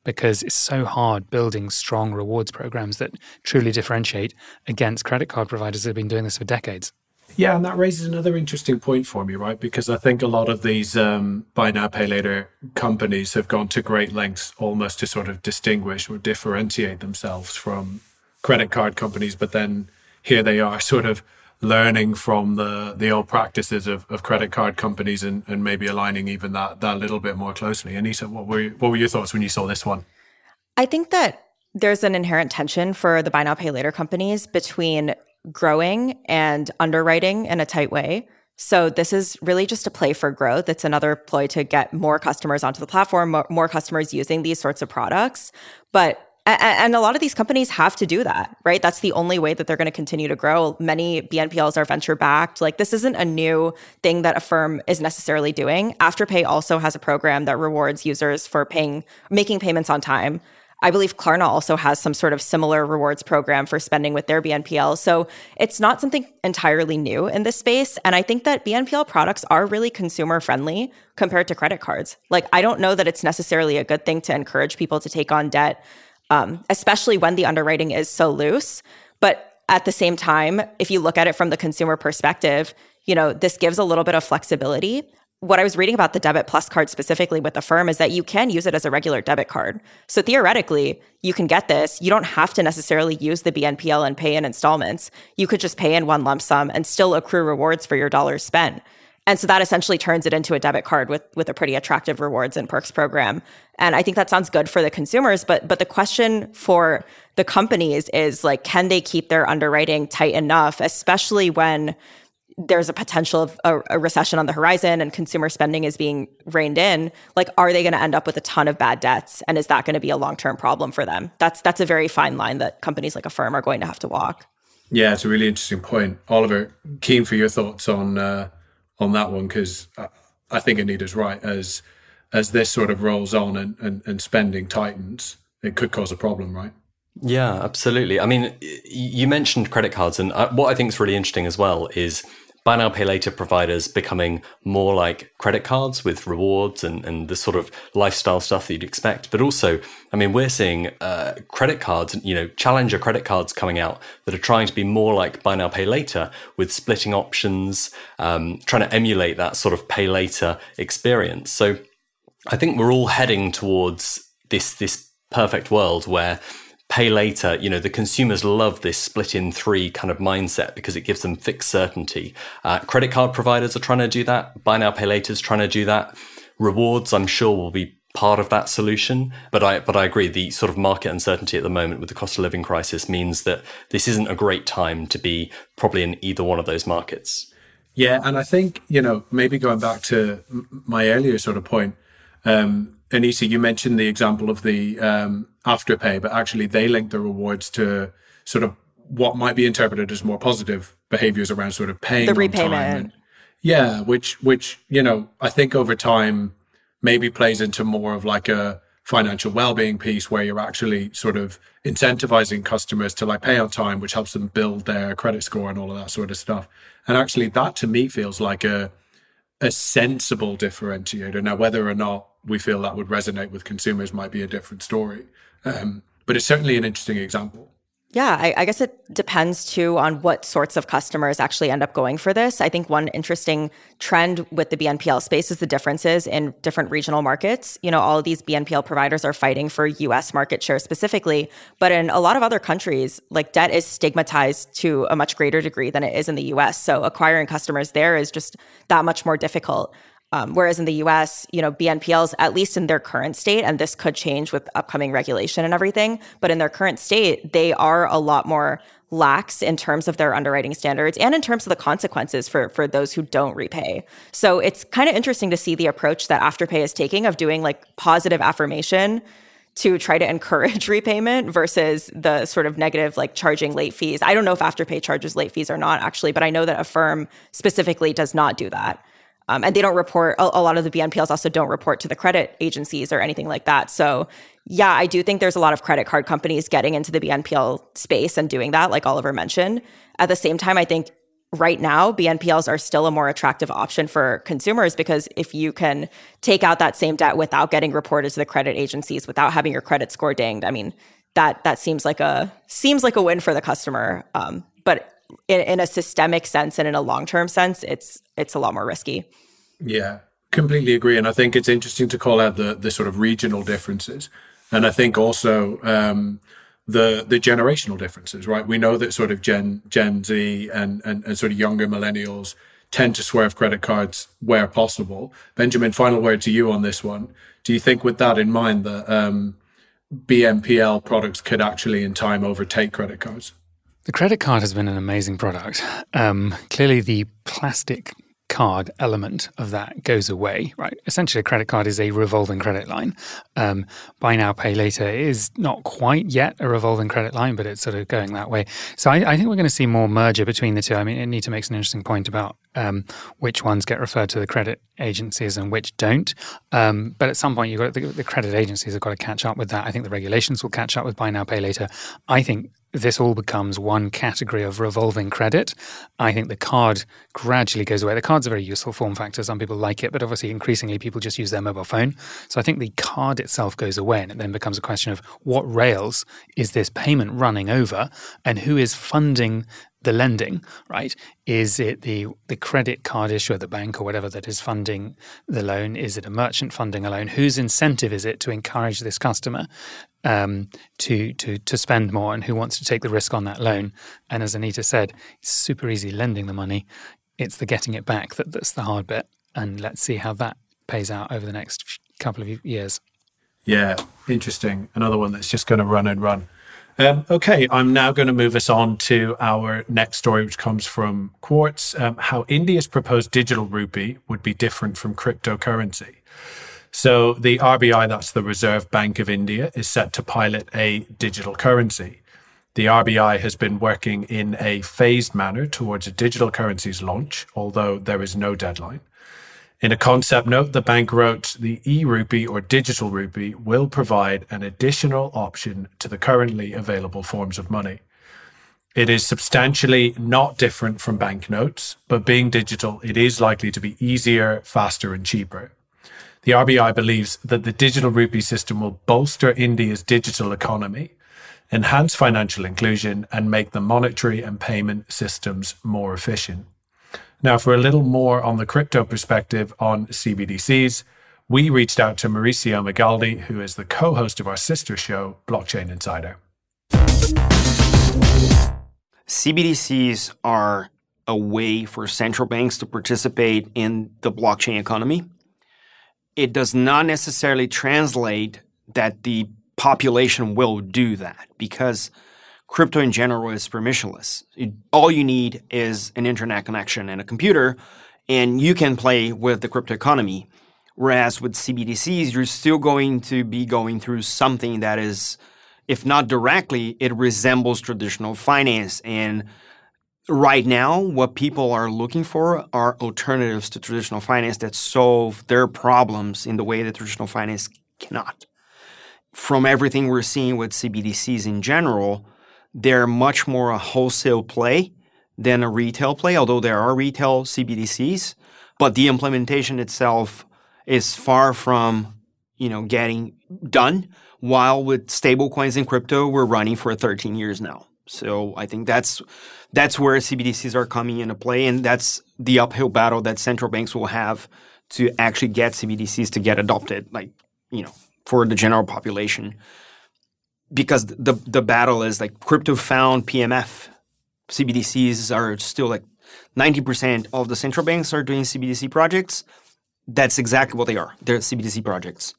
Because it's so hard building strong rewards programs that truly differentiate against credit card providers that have been doing this for decades. Yeah, and that raises another interesting point for me, right? Because I think a lot of these um, buy now, pay later companies have gone to great lengths almost to sort of distinguish or differentiate themselves from credit card companies. But then here they are sort of learning from the the old practices of, of credit card companies and, and maybe aligning even that that little bit more closely. Anita, what were what were your thoughts when you saw this one? I think that there's an inherent tension for the buy now pay later companies between growing and underwriting in a tight way. So this is really just a play for growth. It's another ploy to get more customers onto the platform, more, customers using these sorts of products. But and a lot of these companies have to do that, right? That's the only way that they're going to continue to grow. Many BNPLs are venture backed. Like this isn't a new thing that Affirm is necessarily doing. Afterpay also has a program that rewards users for paying making payments on time. I believe Klarna also has some sort of similar rewards program for spending with their BNPL. So it's not something entirely new in this space. And I think that BNPL products are really consumer friendly compared to credit cards. Like, I don't know that it's necessarily a good thing to encourage people to take on debt, um, especially when the underwriting is so loose. But at the same time, if you look at it from the consumer perspective, you know, this gives a little bit of flexibility what I was reading about the debit plus card specifically with the firm is that you can use it as a regular debit card. So theoretically, you can get this. You don't have to necessarily use the BNPL and pay in installments. You could just pay in one lump sum and still accrue rewards for your dollars spent. And so that essentially turns it into a debit card with with a pretty attractive rewards and perks program. And I think that sounds good for the consumers, but but the question for the companies is like can they keep their underwriting tight enough, especially when there's a potential of a, a, recession on the horizon and consumer spending is being reined in like are they going to end up with a ton of bad debts? And is that going to be a long-term problem for them? That's that's a very fine line that companies like Affirm are going to have to walk. Yeah it's a really interesting point. Oliver keen for your thoughts on uh, on that one because I, I think anita's right. As as this sort of rolls on and, and, and spending tightens it could cause a problem right? Yeah, absolutely. I mean, you mentioned credit cards, and uh, what I think is really interesting as well is buy now pay later providers becoming more like credit cards with rewards and, and the sort of lifestyle stuff that you'd expect. But also i mean we're seeing uh, credit cards you know challenger credit cards coming out that are trying to be more like buy now pay later with splitting options um, trying to emulate that sort of pay later experience. So i think we're all heading towards this this perfect world where pay later, you know, the consumers love this split in three kind of mindset because it gives them fixed certainty. Uh, credit card providers are trying to do that. Buy now, pay later is trying to do that. Rewards, I'm sure, will be part of that solution. But I, but I agree. The sort of market uncertainty at the moment with the cost of living crisis means that this isn't a great time to be probably in either one of those markets. Yeah, and I think you know maybe going back to my earlier sort of point. Um, Anita, you mentioned the example of the um, afterpay, but actually they link the rewards to sort of what might be interpreted as more positive behaviors around sort of paying the repayment. Yeah, which which you know I think over time maybe plays into more of like a financial well-being piece where you're actually sort of incentivizing customers to like pay on time, which helps them build their credit score and all of that sort of stuff. And actually, that to me feels like a a sensible differentiator. Now, whether or not we feel that would resonate with consumers might be a different story, um, but it's certainly an interesting example. Yeah, I, I, guess it depends too on what sorts of customers actually end up going for this. I think one interesting trend with the BNPL space is the differences in different regional markets. You know, all of these BNPL providers are fighting for US market share specifically, but in a lot of other countries, like debt is stigmatized to a much greater degree than it is in the US. So acquiring customers there is just that much more difficult. Um, whereas in the US, you know, BNPLs, at least in their current state, and this could change with upcoming regulation and everything, but in their current state, they are a lot more lax in terms of their underwriting standards and in terms of the consequences for, for those who don't repay. So it's kind of interesting to see the approach that Afterpay is taking of doing like positive affirmation to try to encourage repayment versus the sort of negative like charging late fees. I don't know if Afterpay charges late fees or not actually, but I know that Affirm specifically does not do that. Um, and they don't report, a, a lot of the BNPLs also don't report to the credit agencies or anything like that. So, yeah, I do think there's a lot of credit card companies getting into the BNPL space and doing that, like Oliver mentioned. At the same time, I think right now BNPLs are still a more attractive option for consumers because if you can take out that same debt without getting reported to the credit agencies, without having your credit score dinged, I mean, that that seems like a seems like a win for the customer. Um, but in, in a systemic sense and in a long term sense, it's it's a lot more risky. Yeah, completely agree. And I think it's interesting to call out the the sort of regional differences, and I think also um, the the generational differences. Right, we know that sort of Gen Gen Z and and, and sort of younger millennials tend to swerve credit cards where possible. Benjamin, final word to you on this one. Do you think, with that in mind, that um, BNPL products could actually, in time, overtake credit cards? The credit card has been an amazing product. Um, clearly, the plastic card element of that goes away, right? Essentially, a credit card is a revolving credit line. Um, buy now, pay later is not quite yet a revolving credit line, but it's sort of going that way. So I, I think we're going to see more merger between the two. I mean, Anita makes an interesting point about um, which ones get referred to the credit agencies and which don't. Um, but at some point, you've got the, the credit agencies have got to catch up with that. I think the regulations will catch up with buy now, pay later. I think this all becomes one category of revolving credit. I think the card gradually goes away. The card's a very useful form factor. Some people like it, but obviously increasingly people just use their mobile phone. So I think the card itself goes away and it then becomes a question of what rails is this payment running over and who is funding the lending, right? Is it the the credit card issuer, the bank or whatever that is funding the loan? Is it a merchant funding a loan? Whose incentive is it to encourage this customer um, to to to spend more, and who wants to take the risk on that loan? And as Anita said, it's super easy lending the money. It's the getting it back that, that's the hard bit, and let's see how that pays out over the next couple of years. Yeah, interesting. Another one that's just going to run and run. Um, okay, I'm now going to move us on to our next story, which comes from Quartz um, how India's proposed digital rupee would be different from cryptocurrency. So, the RBI, that's the Reserve Bank of India, is set to pilot a digital currency. The RBI has been working in a phased manner towards a digital currency's launch, although there is no deadline. In a concept note, the bank wrote the e rupee or digital rupee will provide an additional option to the currently available forms of money. It is substantially not different from banknotes, but being digital, it is likely to be easier, faster, and cheaper. The RBI believes that the digital rupee system will bolster India's digital economy, enhance financial inclusion, and make the monetary and payment systems more efficient. Now, for a little more on the crypto perspective on CBDCs, we reached out to Mauricio Magaldi, who is the co host of our sister show, Blockchain Insider. CBDCs are a way for central banks to participate in the blockchain economy. It does not necessarily translate that the population will do that because crypto in general is permissionless. It, all you need is an internet connection and a computer, and you can play with the crypto economy. Whereas with CBDCs, you're still going to be going through something that is, if not directly, it resembles traditional finance and right now, what people are looking for are alternatives to traditional finance that solve their problems in the way that traditional finance cannot. From everything we're seeing with CBDCs in general, they're much more a wholesale play than a retail play, although there are retail CBDCs. But the implementation itself is far from, you know, getting done. While with stablecoins and crypto, we're running for 13 years now. So I think that's that's where CBDCs are coming into play, and that's the uphill battle that central banks will have to actually get CBDCs to get adopted, like you know, for the general population. Because the the battle is like crypto found PMF, CBDCs are still like ninety percent of the central banks are doing CBDC projects. That's exactly what they are. They're CBDC projects.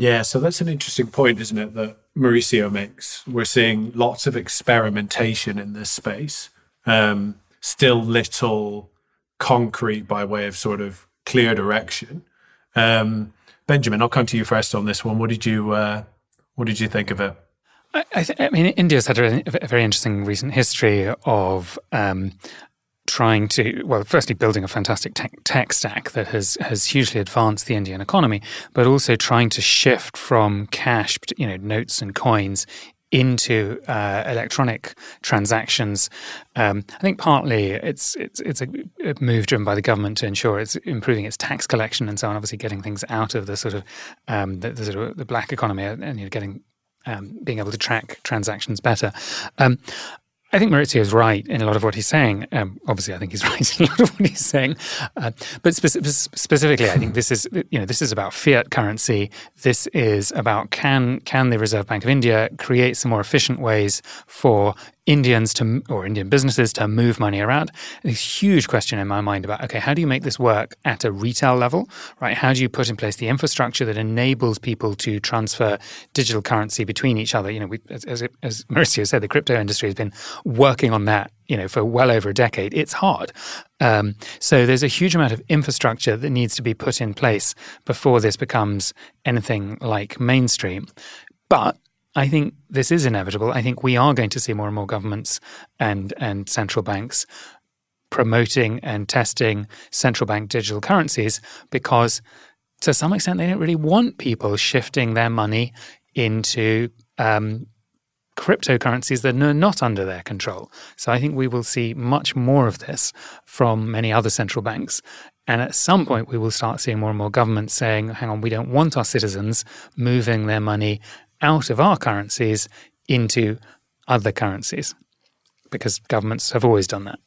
Yeah, so that's an interesting point, isn't it? That Mauricio makes. We're seeing lots of experimentation in this space. Um, still little concrete by way of sort of clear direction. Um, Benjamin, I'll come to you first on this one. What did you uh, What did you think of it? I, th- I mean, India's had a, a, very interesting recent history of um, trying to well firstly building a fantastic tech, tech, stack that has has hugely advanced the Indian economy but also trying to shift from cash you know notes and coins into uh, electronic transactions. Um, I think partly it's it's it's a, move driven by the government to ensure it's improving its tax collection and so on. Obviously, getting things out of the sort of um, the, the, sort of the black economy and you know, getting um, being able to track transactions better. Um, I think Mauricio is right in a lot of what he's saying. Um, obviously, I think he's right in a lot of what he's saying. Uh, but spe- specifically, I think this is you know this is about fiat currency. This is about can can the Reserve Bank of India create some more efficient ways for Indians to or Indian businesses to move money around. A huge question in my mind about okay, how do you make this work at a retail level, right? How do you put in place the infrastructure that enables people to transfer digital currency between each other? You know, we, as, as, as Mauricio said, the crypto industry has been working on that, you know, for well over a decade. It's hard. Um, so there's a huge amount of infrastructure that needs to be put in place before this becomes anything like mainstream. But I think this is inevitable. I think we are going to see more and more governments and and central banks promoting and testing central bank digital currencies because to some extent they don't really want people shifting their money into um, cryptocurrencies that are not under their control. So I think we will see much more of this from many other central banks. And at some point, we will start seeing more and more governments saying, hang on, we don't want our citizens moving their money out of our currencies into other currencies because governments have always done that.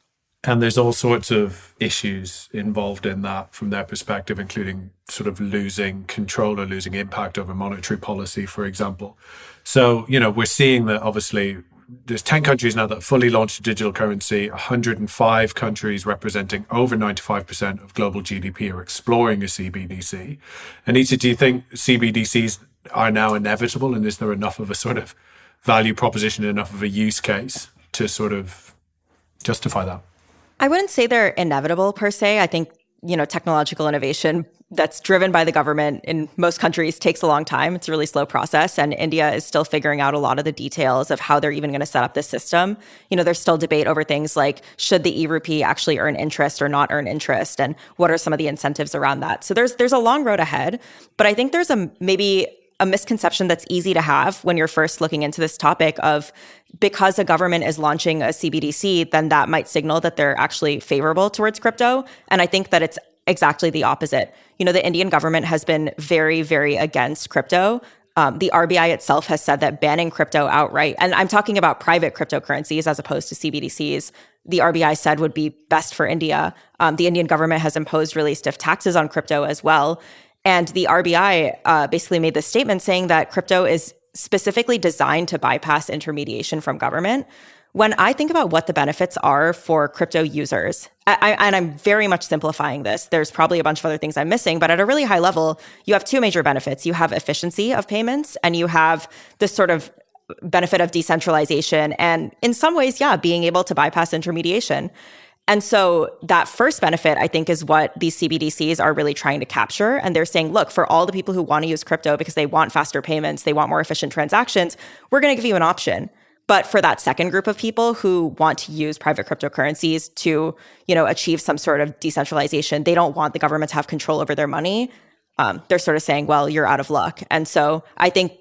And there's all sorts of issues involved in that from their perspective, including sort of losing control or losing impact over monetary policy, for example. So, you know, we're seeing that obviously there's 10 countries now that fully launched a digital currency, 105 countries representing over 95% of global GDP are exploring a CBDC. Anita, do you think CBDCs are now inevitable? And is there enough of a sort of value proposition, enough of a use case to sort of justify that? I wouldn't say they're inevitable per se. I think, you know, technological innovation that's driven by the government in most countries takes a long time. It's a really slow process. And India is still figuring out a lot of the details of how they're even going to set up this system. You know, there's still debate over things like should the e-rupee actually earn interest or not earn interest? And what are some of the incentives around that? So there's there's a long road ahead. But I think there's a maybe a misconception that's easy to have when you're first looking into this topic of because a government is launching a CBDC, then that might signal that they're actually favorable towards crypto. And I think that it's exactly the opposite. You know, the Indian government has been very, very against crypto. Um, the RBI itself has said that banning crypto outright, and I'm talking about private cryptocurrencies as opposed to CBDCs, the RBI said would be best for India. Um, the Indian government has imposed really stiff taxes on crypto as well. And the RBI uh, basically made this statement saying that crypto is specifically designed to bypass intermediation from government. When I think about what the benefits are for crypto users, I, and I'm very much simplifying this, there's probably a bunch of other things I'm missing, but at a really high level, you have two major benefits. You have efficiency of payments, and you have this sort of benefit of decentralization. And in some ways, yeah, being able to bypass intermediation. And so that first benefit, I think, is what these CBDCs are really trying to capture. And they're saying, look, for all the people who want to use crypto because they want faster payments, they want more efficient transactions, we're going to give you an option. But for that second group of people who want to use private cryptocurrencies to, you know, achieve some sort of decentralization, they don't want the government to have control over their money. Um, they're sort of saying, well, you're out of luck. And so I think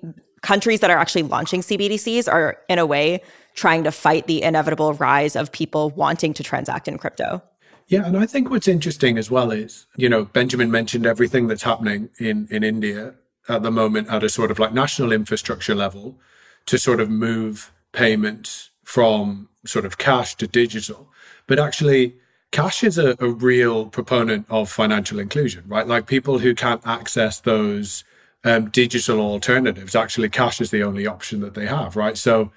countries that are actually launching CBDCs are, in a way, trying to fight the inevitable rise of people wanting to transact in crypto. Yeah, and I think what's interesting as well is, you know, Benjamin mentioned everything that's happening in in India at the moment at a sort of like national infrastructure level to sort of move payments from sort of cash to digital. But actually, cash is a, a real proponent of financial inclusion, right? Like people who can't access those um, digital alternatives, actually, cash is the only option that they have, right? So,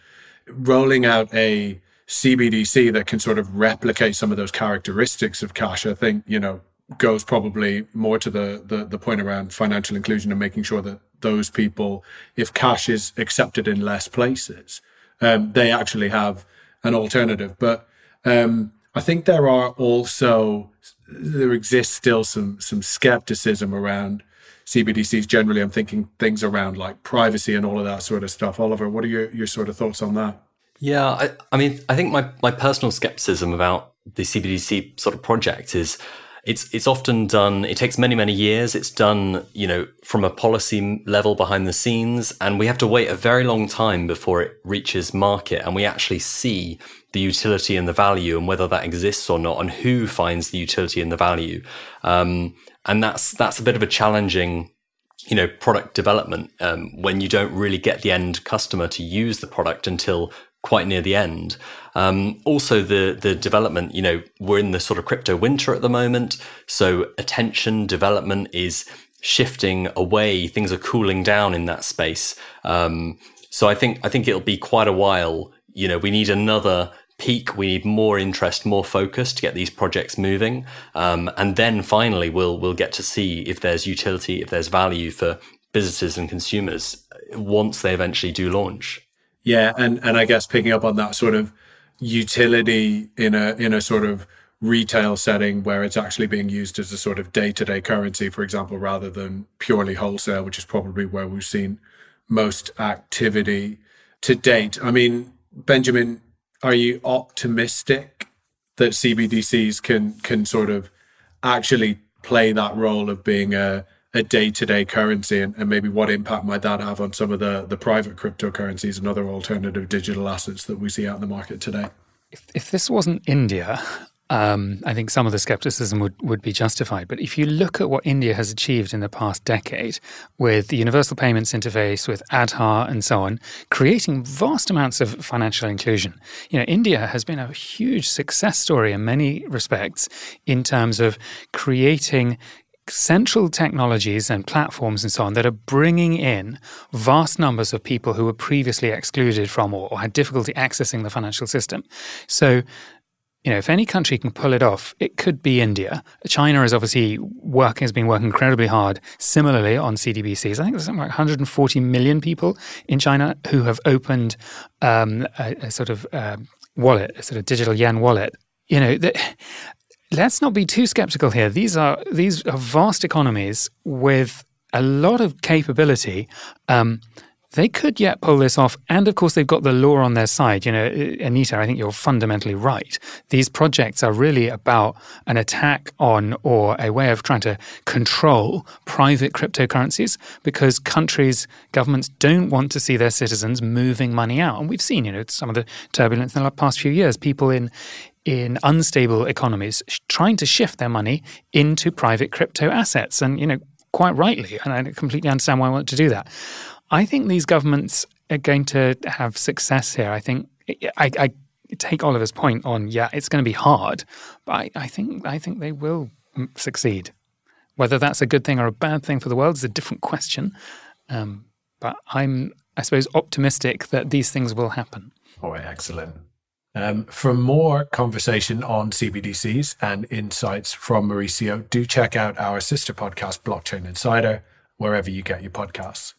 rolling out a CBDC that can sort of replicate some of those characteristics of cash, I think, you know, goes probably more to the, the, the point around financial inclusion and making sure that those people, if cash is accepted in less places, um, they actually have an alternative. But um, I think there are also there exists still some some skepticism around CBDCs generally. I'm thinking things around like privacy and all of that sort of stuff. Oliver, what are your, your sort of thoughts on that? Yeah, I, I mean, I think my, my personal skepticism about the CBDC sort of project is it's it's often done it takes many many years it's done you know from a policy level behind the scenes and we have to wait a very long time before it reaches market and we actually see the utility and the value and whether that exists or not and who finds the utility and the value um, and that's that's a bit of a challenging you know product development um, when you don't really get the end customer to use the product until quite near the end. Um, also, the the development. You know, we're in the sort of crypto winter at the moment, so attention development is shifting away. Things are cooling down in that space. Um, so I think I think it'll be quite a while. You know, we need another peak. We need more interest, more focus to get these projects moving, um, and then finally we'll we'll get to see if there's utility, if there's value for businesses and consumers once they eventually do launch. Yeah, and and I guess picking up on that sort of utility in a in a sort of retail setting where it's actually being used as a sort of day-to-day currency, for example, rather than purely wholesale, which is probably where we've seen most activity to date. I mean, Benjamin, are you optimistic that CBDCs can can sort of actually play that role of being a a day-to-day currency? And, and, maybe what impact might that have on some of the, the private cryptocurrencies and other alternative digital assets that we see out in the market today? If, if this wasn't india um, I think some of the skepticism would, would be justified. But if you look at what India has achieved in the past decade with the Universal Payments Interface, with Aadhaar, and so on, creating vast amounts of financial inclusion, you know, India has been a huge success story in many respects in terms of creating central technologies and platforms and so on that are bringing in vast numbers of people who were previously excluded from or, or, had difficulty accessing the financial system. So, you know, if any country can pull it off, it could be India. China is obviously working, has been working incredibly hard. Similarly, on CDBCs, I think there's something like 140 million people in China who have opened um, a, a, sort of uh, wallet, a sort of digital yuan wallet. You know, the, let's not be too skeptical here. These are these are vast economies with a lot of capability. Um, they could yet pull this off. And of course, they've got the law on their side. You know, Anita, I think you're fundamentally right. These projects are really about an attack on or a way of trying to control private cryptocurrencies because countries, governments don't want to see their citizens moving money out. And we've seen, you know, some of the turbulence in the past few years. People in in unstable economies trying to shift their money into private crypto assets. And, you know, quite rightly, and I completely understand why I want to do that. I think these governments are going to have success here. I think I, I take Oliver's point on, yeah, it's going to be hard, but I, I think I think they will succeed. Whether that's a good thing or a bad thing for the world is a different question. Um, but I'm, I suppose, optimistic that these things will happen. Oh, excellent. Um, for more conversation on CBDCs and insights from Mauricio, do check out our sister podcast, Blockchain Insider, wherever you get your podcasts.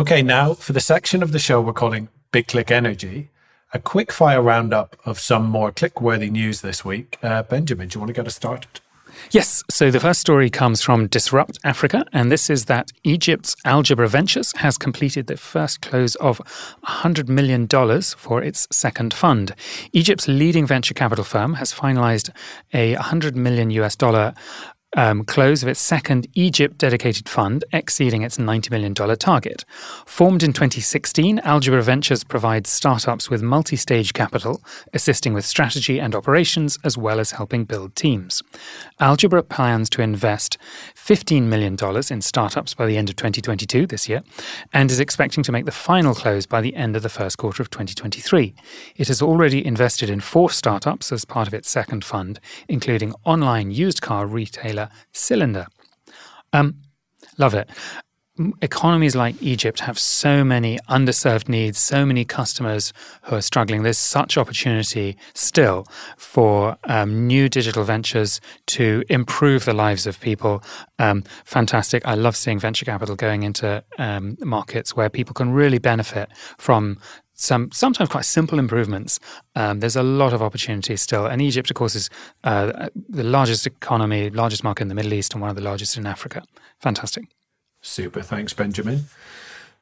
Okay, now for the section of the show we're calling Big Click Energy, a quick fire roundup of some more click worthy news this week. Uh, Benjamin, do you want to get us started? Yes. So the first story comes from Disrupt Africa, and this is that Egypt's Algebra Ventures has completed the first close of $100 million for its second fund. Egypt's leading venture capital firm has finalized a 100 million US dollar um, close of its second Egypt dedicated fund, exceeding its $90 million target. Formed in 2016, Algebra Ventures provides startups with multi stage capital, assisting with strategy and operations, as well as helping build teams. Algebra plans to invest $15 million in startups by the end of 2022, this year, and is expecting to make the final close by the end of the first quarter of 2023. It has already invested in four startups as part of its second fund, including online used car retailer Sylndr. Um, love it. Economies like Egypt have so many underserved needs, so many customers who are struggling. There's such opportunity still for um, new digital ventures to improve the lives of people. Um, fantastic. I love seeing venture capital going into um, markets where people can really benefit from some sometimes quite simple improvements. Um, there's a lot of opportunity still, and Egypt, of course, is uh, the largest economy, largest market in the Middle East, and one of the largest in Africa. Fantastic. Super. Thanks, Benjamin.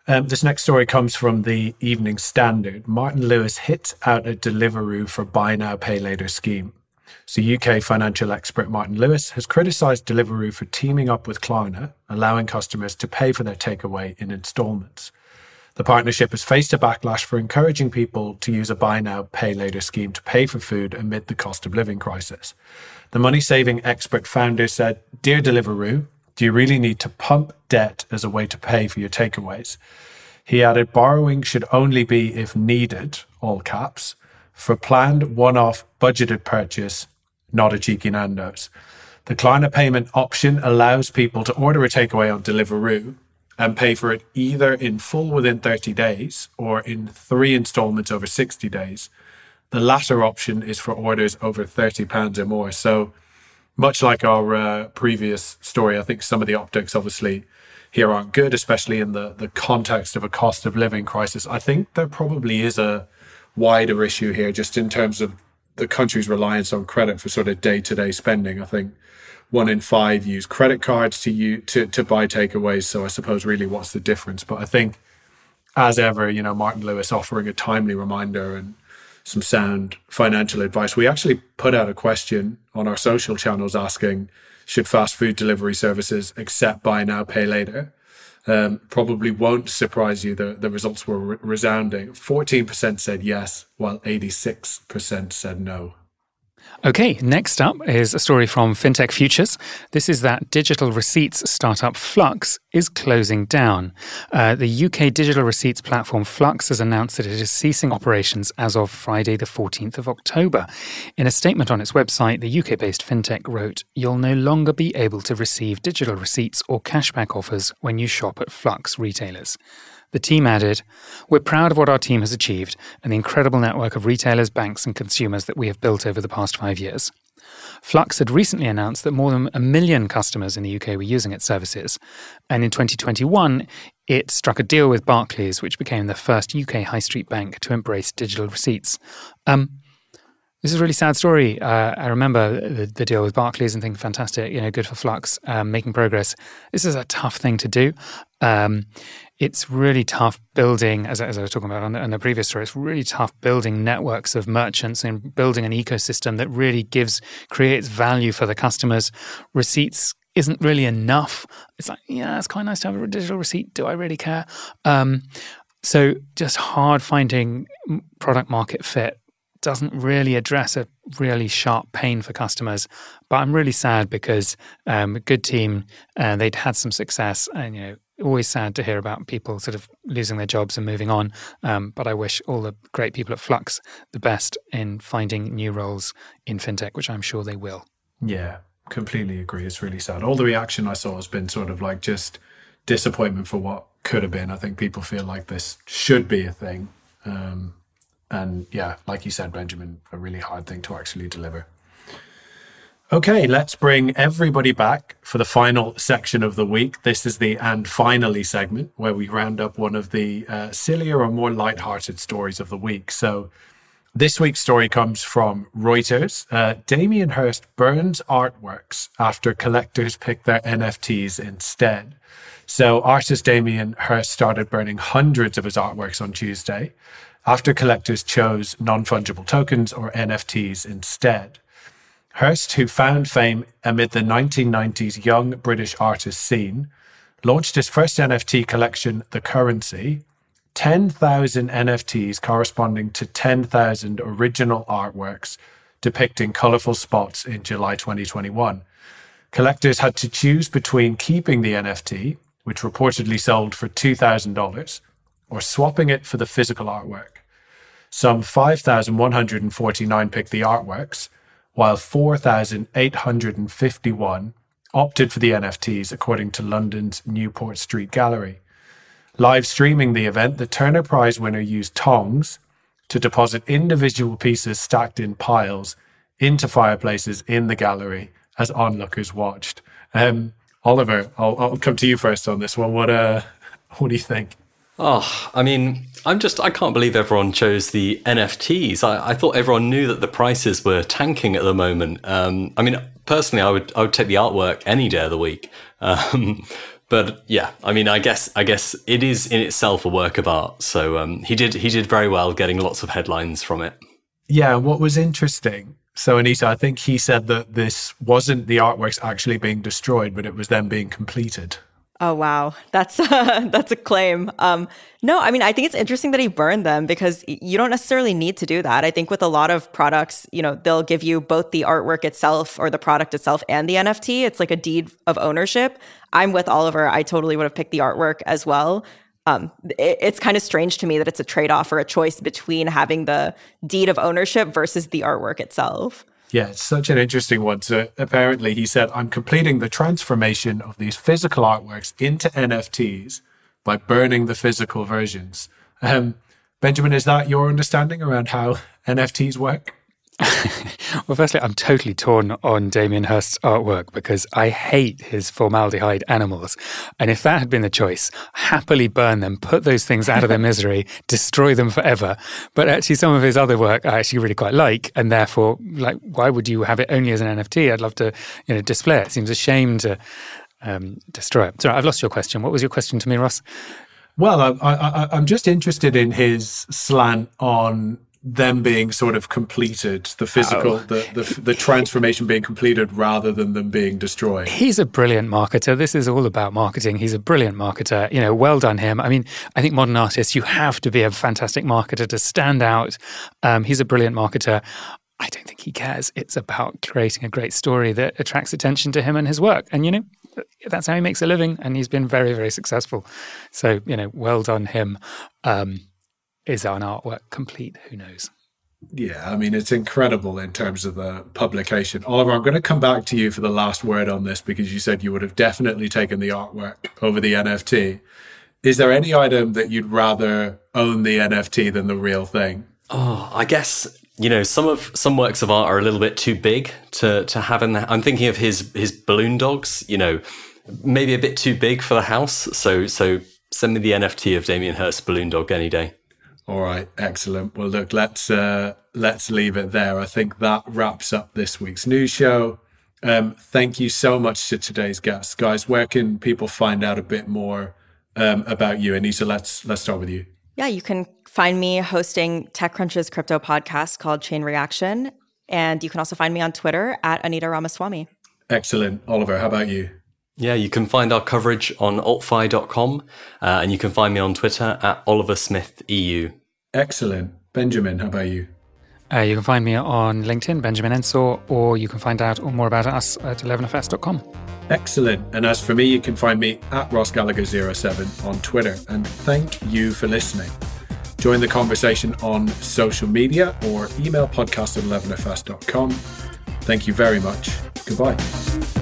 Um, this next story comes from the Evening Standard. Martin Lewis hits out a Deliveroo for buy now, pay later scheme. So, UK financial expert Martin Lewis has criticised Deliveroo for teaming up with Klarna, allowing customers to pay for their takeaway in instalments. The partnership has faced a backlash for encouraging people to use a buy now, pay later scheme to pay for food amid the cost of living crisis. The money saving expert founder said, Dear Deliveroo, do you really need to pump debt as a way to pay for your takeaways? He added, borrowing should only be if needed, all caps, for planned one off budgeted purchase, not a cheeky Nando's. The Klarna payment option allows people to order a takeaway on Deliveroo and pay for it either in full within 30 days or in three installments over 60 days. The latter option is for orders over £30 or more. So, much like our uh, previous story, I think some of the optics obviously here aren't good, especially in the, the context of a cost of living crisis. I think there probably is a wider issue here just in terms of the country's reliance on credit for sort of day to day spending. I think one in five use credit cards to you to, to buy takeaways. So I suppose really what's the difference? But I think as ever, you know, Martin Lewis offering a timely reminder and some sound financial advice. We actually put out a question on our social channels asking, should fast food delivery services accept buy now, pay later? Um, probably won't surprise you. The, the results were re- resounding. 14% said yes, while 86% said no. Okay, next up is a story from FinTech Futures. This is that digital receipts startup Flux is closing down. Uh, the UK digital receipts platform Flux has announced that it is ceasing operations as of Friday, the 14th of October. In a statement on its website, the UK based FinTech wrote, You'll no longer be able to receive digital receipts or cashback offers when you shop at Flux retailers. The team added, We're proud of what our team has achieved and the incredible network of retailers, banks, and consumers that we have built over the past five years. Flux had recently announced that more than a million customers in the UK were using its services. And in 2021, it struck a deal with Barclays, which became the first UK high street bank to embrace digital receipts. Um, this is a really sad story. Uh, I remember the, the, deal with Barclays and thinking, fantastic, you know, good for Flux, um, making progress. This is a tough thing to do. Um, it's really tough building, as, as I was talking about on the, on the, previous story, it's really tough building networks of merchants and building an ecosystem that really gives, creates value for the customers. Receipts isn't really enough. It's like, yeah, it's quite nice to have a digital receipt. Do I really care? Um, so just hard finding product market fit doesn't really address a really sharp pain for customers. But I'm really sad because um, a good team, uh, they'd had some success, and you know, always sad to hear about people sort of losing their jobs and moving on. Um, but I wish all the great people at Flux the best in finding new roles in fintech, which I'm sure they will. Yeah, completely agree. It's really sad. All the reaction I saw has been sort of like just disappointment for what could have been. I think people feel like this should be a thing. Um, and yeah, like you said, Benjamin, a really hard thing to actually deliver. Okay, let's bring everybody back for the final section of the week. This is the and finally segment where we round up one of the uh, sillier or more light-hearted stories of the week. So, This week's story comes from Reuters. Uh, Damien Hirst burns artworks after collectors pick their NFTs instead. So, artist Damien Hirst started burning hundreds of his artworks on Tuesday after collectors chose non fungible tokens or NFTs instead. Hirst, who found fame amid the 1990s young British artist scene, launched his first NFT collection, The Currency, 10,000 NFTs corresponding to 10,000 original artworks depicting colorful spots in July 2021. Collectors had to choose between keeping the NFT, which reportedly sold for $2,000, or swapping it for the physical artwork. Some 5,149 picked the artworks, while 4,851 opted for the NFTs, according to London's Newport Street Gallery. Live streaming the event, the Turner Prize winner used tongs to deposit individual pieces stacked in piles into fireplaces in the gallery as onlookers watched. Um, Oliver, I'll, I'll, come to you first on this one. What uh, what do you think? Oh, I mean, I'm just, I can't believe everyone chose the NFTs. I, I thought everyone knew that the prices were tanking at the moment. Um, I mean, personally, I would, I would take the artwork any day of the week. Um, but yeah, I mean, I guess, I guess it is in itself a work of art. So um, he did, he did very well getting lots of headlines from it. Yeah. What was interesting so, Anita, I think he said that this wasn't the artworks actually being destroyed, but it was them being completed. Oh wow, that's uh, that's a claim. Um, no, I mean I think it's interesting that he burned them because you don't necessarily need to do that. I think with a lot of products, you know, they'll give you both the artwork itself or the product itself and the NFT. It's like a deed of ownership. I'm with Oliver. I totally would have picked the artwork as well. Um, it, it's kind of strange to me that it's a trade off or a choice between having the deed of ownership versus the artwork itself. Yeah, it's such an interesting one. So apparently, he said, I'm completing the transformation of these physical artworks into NFTs by burning the physical versions. Um, Benjamin, is that your understanding around how NFTs work? well, firstly, I'm totally torn on Damien Hirst's artwork because I hate his formaldehyde animals. And if that had been the choice, happily burn them, put those things out of their misery, destroy them forever. But actually, some of his other work I actually really quite like. And therefore, like, why would you have it only as an NFT? I'd love to, you know, display it. It seems a shame to um, destroy it. Sorry, I've lost your question. What was your question to me, Ross? Well, I, I, I'm just interested in his slant on them being sort of completed, the physical, oh. the, the, the transformation being completed rather than them being destroyed. He's a brilliant marketer. This is all about marketing. He's a brilliant marketer. You know, well done him. I mean, I think modern artists, you have to be a fantastic marketer to stand out. Um, he's a brilliant marketer. I don't think he cares. It's about creating a great story that attracts attention to him and his work. And, you know, that's how he makes a living. And he's been very, very successful. So, you know, well done him. Um, is an artwork complete? Who knows? Yeah, I mean, it's incredible in terms of the publication. Oliver, I'm going to come back to you for the last word on this because you said you would have definitely taken the artwork over the NFT. Is there any item that you'd rather own the NFT than the real thing? Oh, I guess you know some of some works of art are a little bit too big to to have in the. I'm thinking of his his balloon dogs. You know, maybe a bit too big for the house. So so send me the NFT of Damien Hirst balloon dog any day. All right, excellent. Well, look, let's uh, let's leave it there. I think that wraps up this week's news show. Um, thank you so much to today's guests, guys. Where can people find out a bit more um, about you? Anita, let's let's start with you. Yeah, you can find me hosting TechCrunch's crypto podcast called Chain Reaction, and you can also find me on Twitter at Anita Ramaswamy. Excellent, Oliver. How about you? Yeah, you can find our coverage on altfi.com uh, and you can find me on Twitter at Oliver Smith EU. Excellent. Benjamin, how about you? Uh, you can find me on LinkedIn, Benjamin Ensor, or you can find out more about us at 11fs.com. Excellent. And as for me, you can find me at Ross Gallagher07 on Twitter. And thank you for listening. Join the conversation on social media or email podcast at 11fs.com. Thank you very much. Goodbye.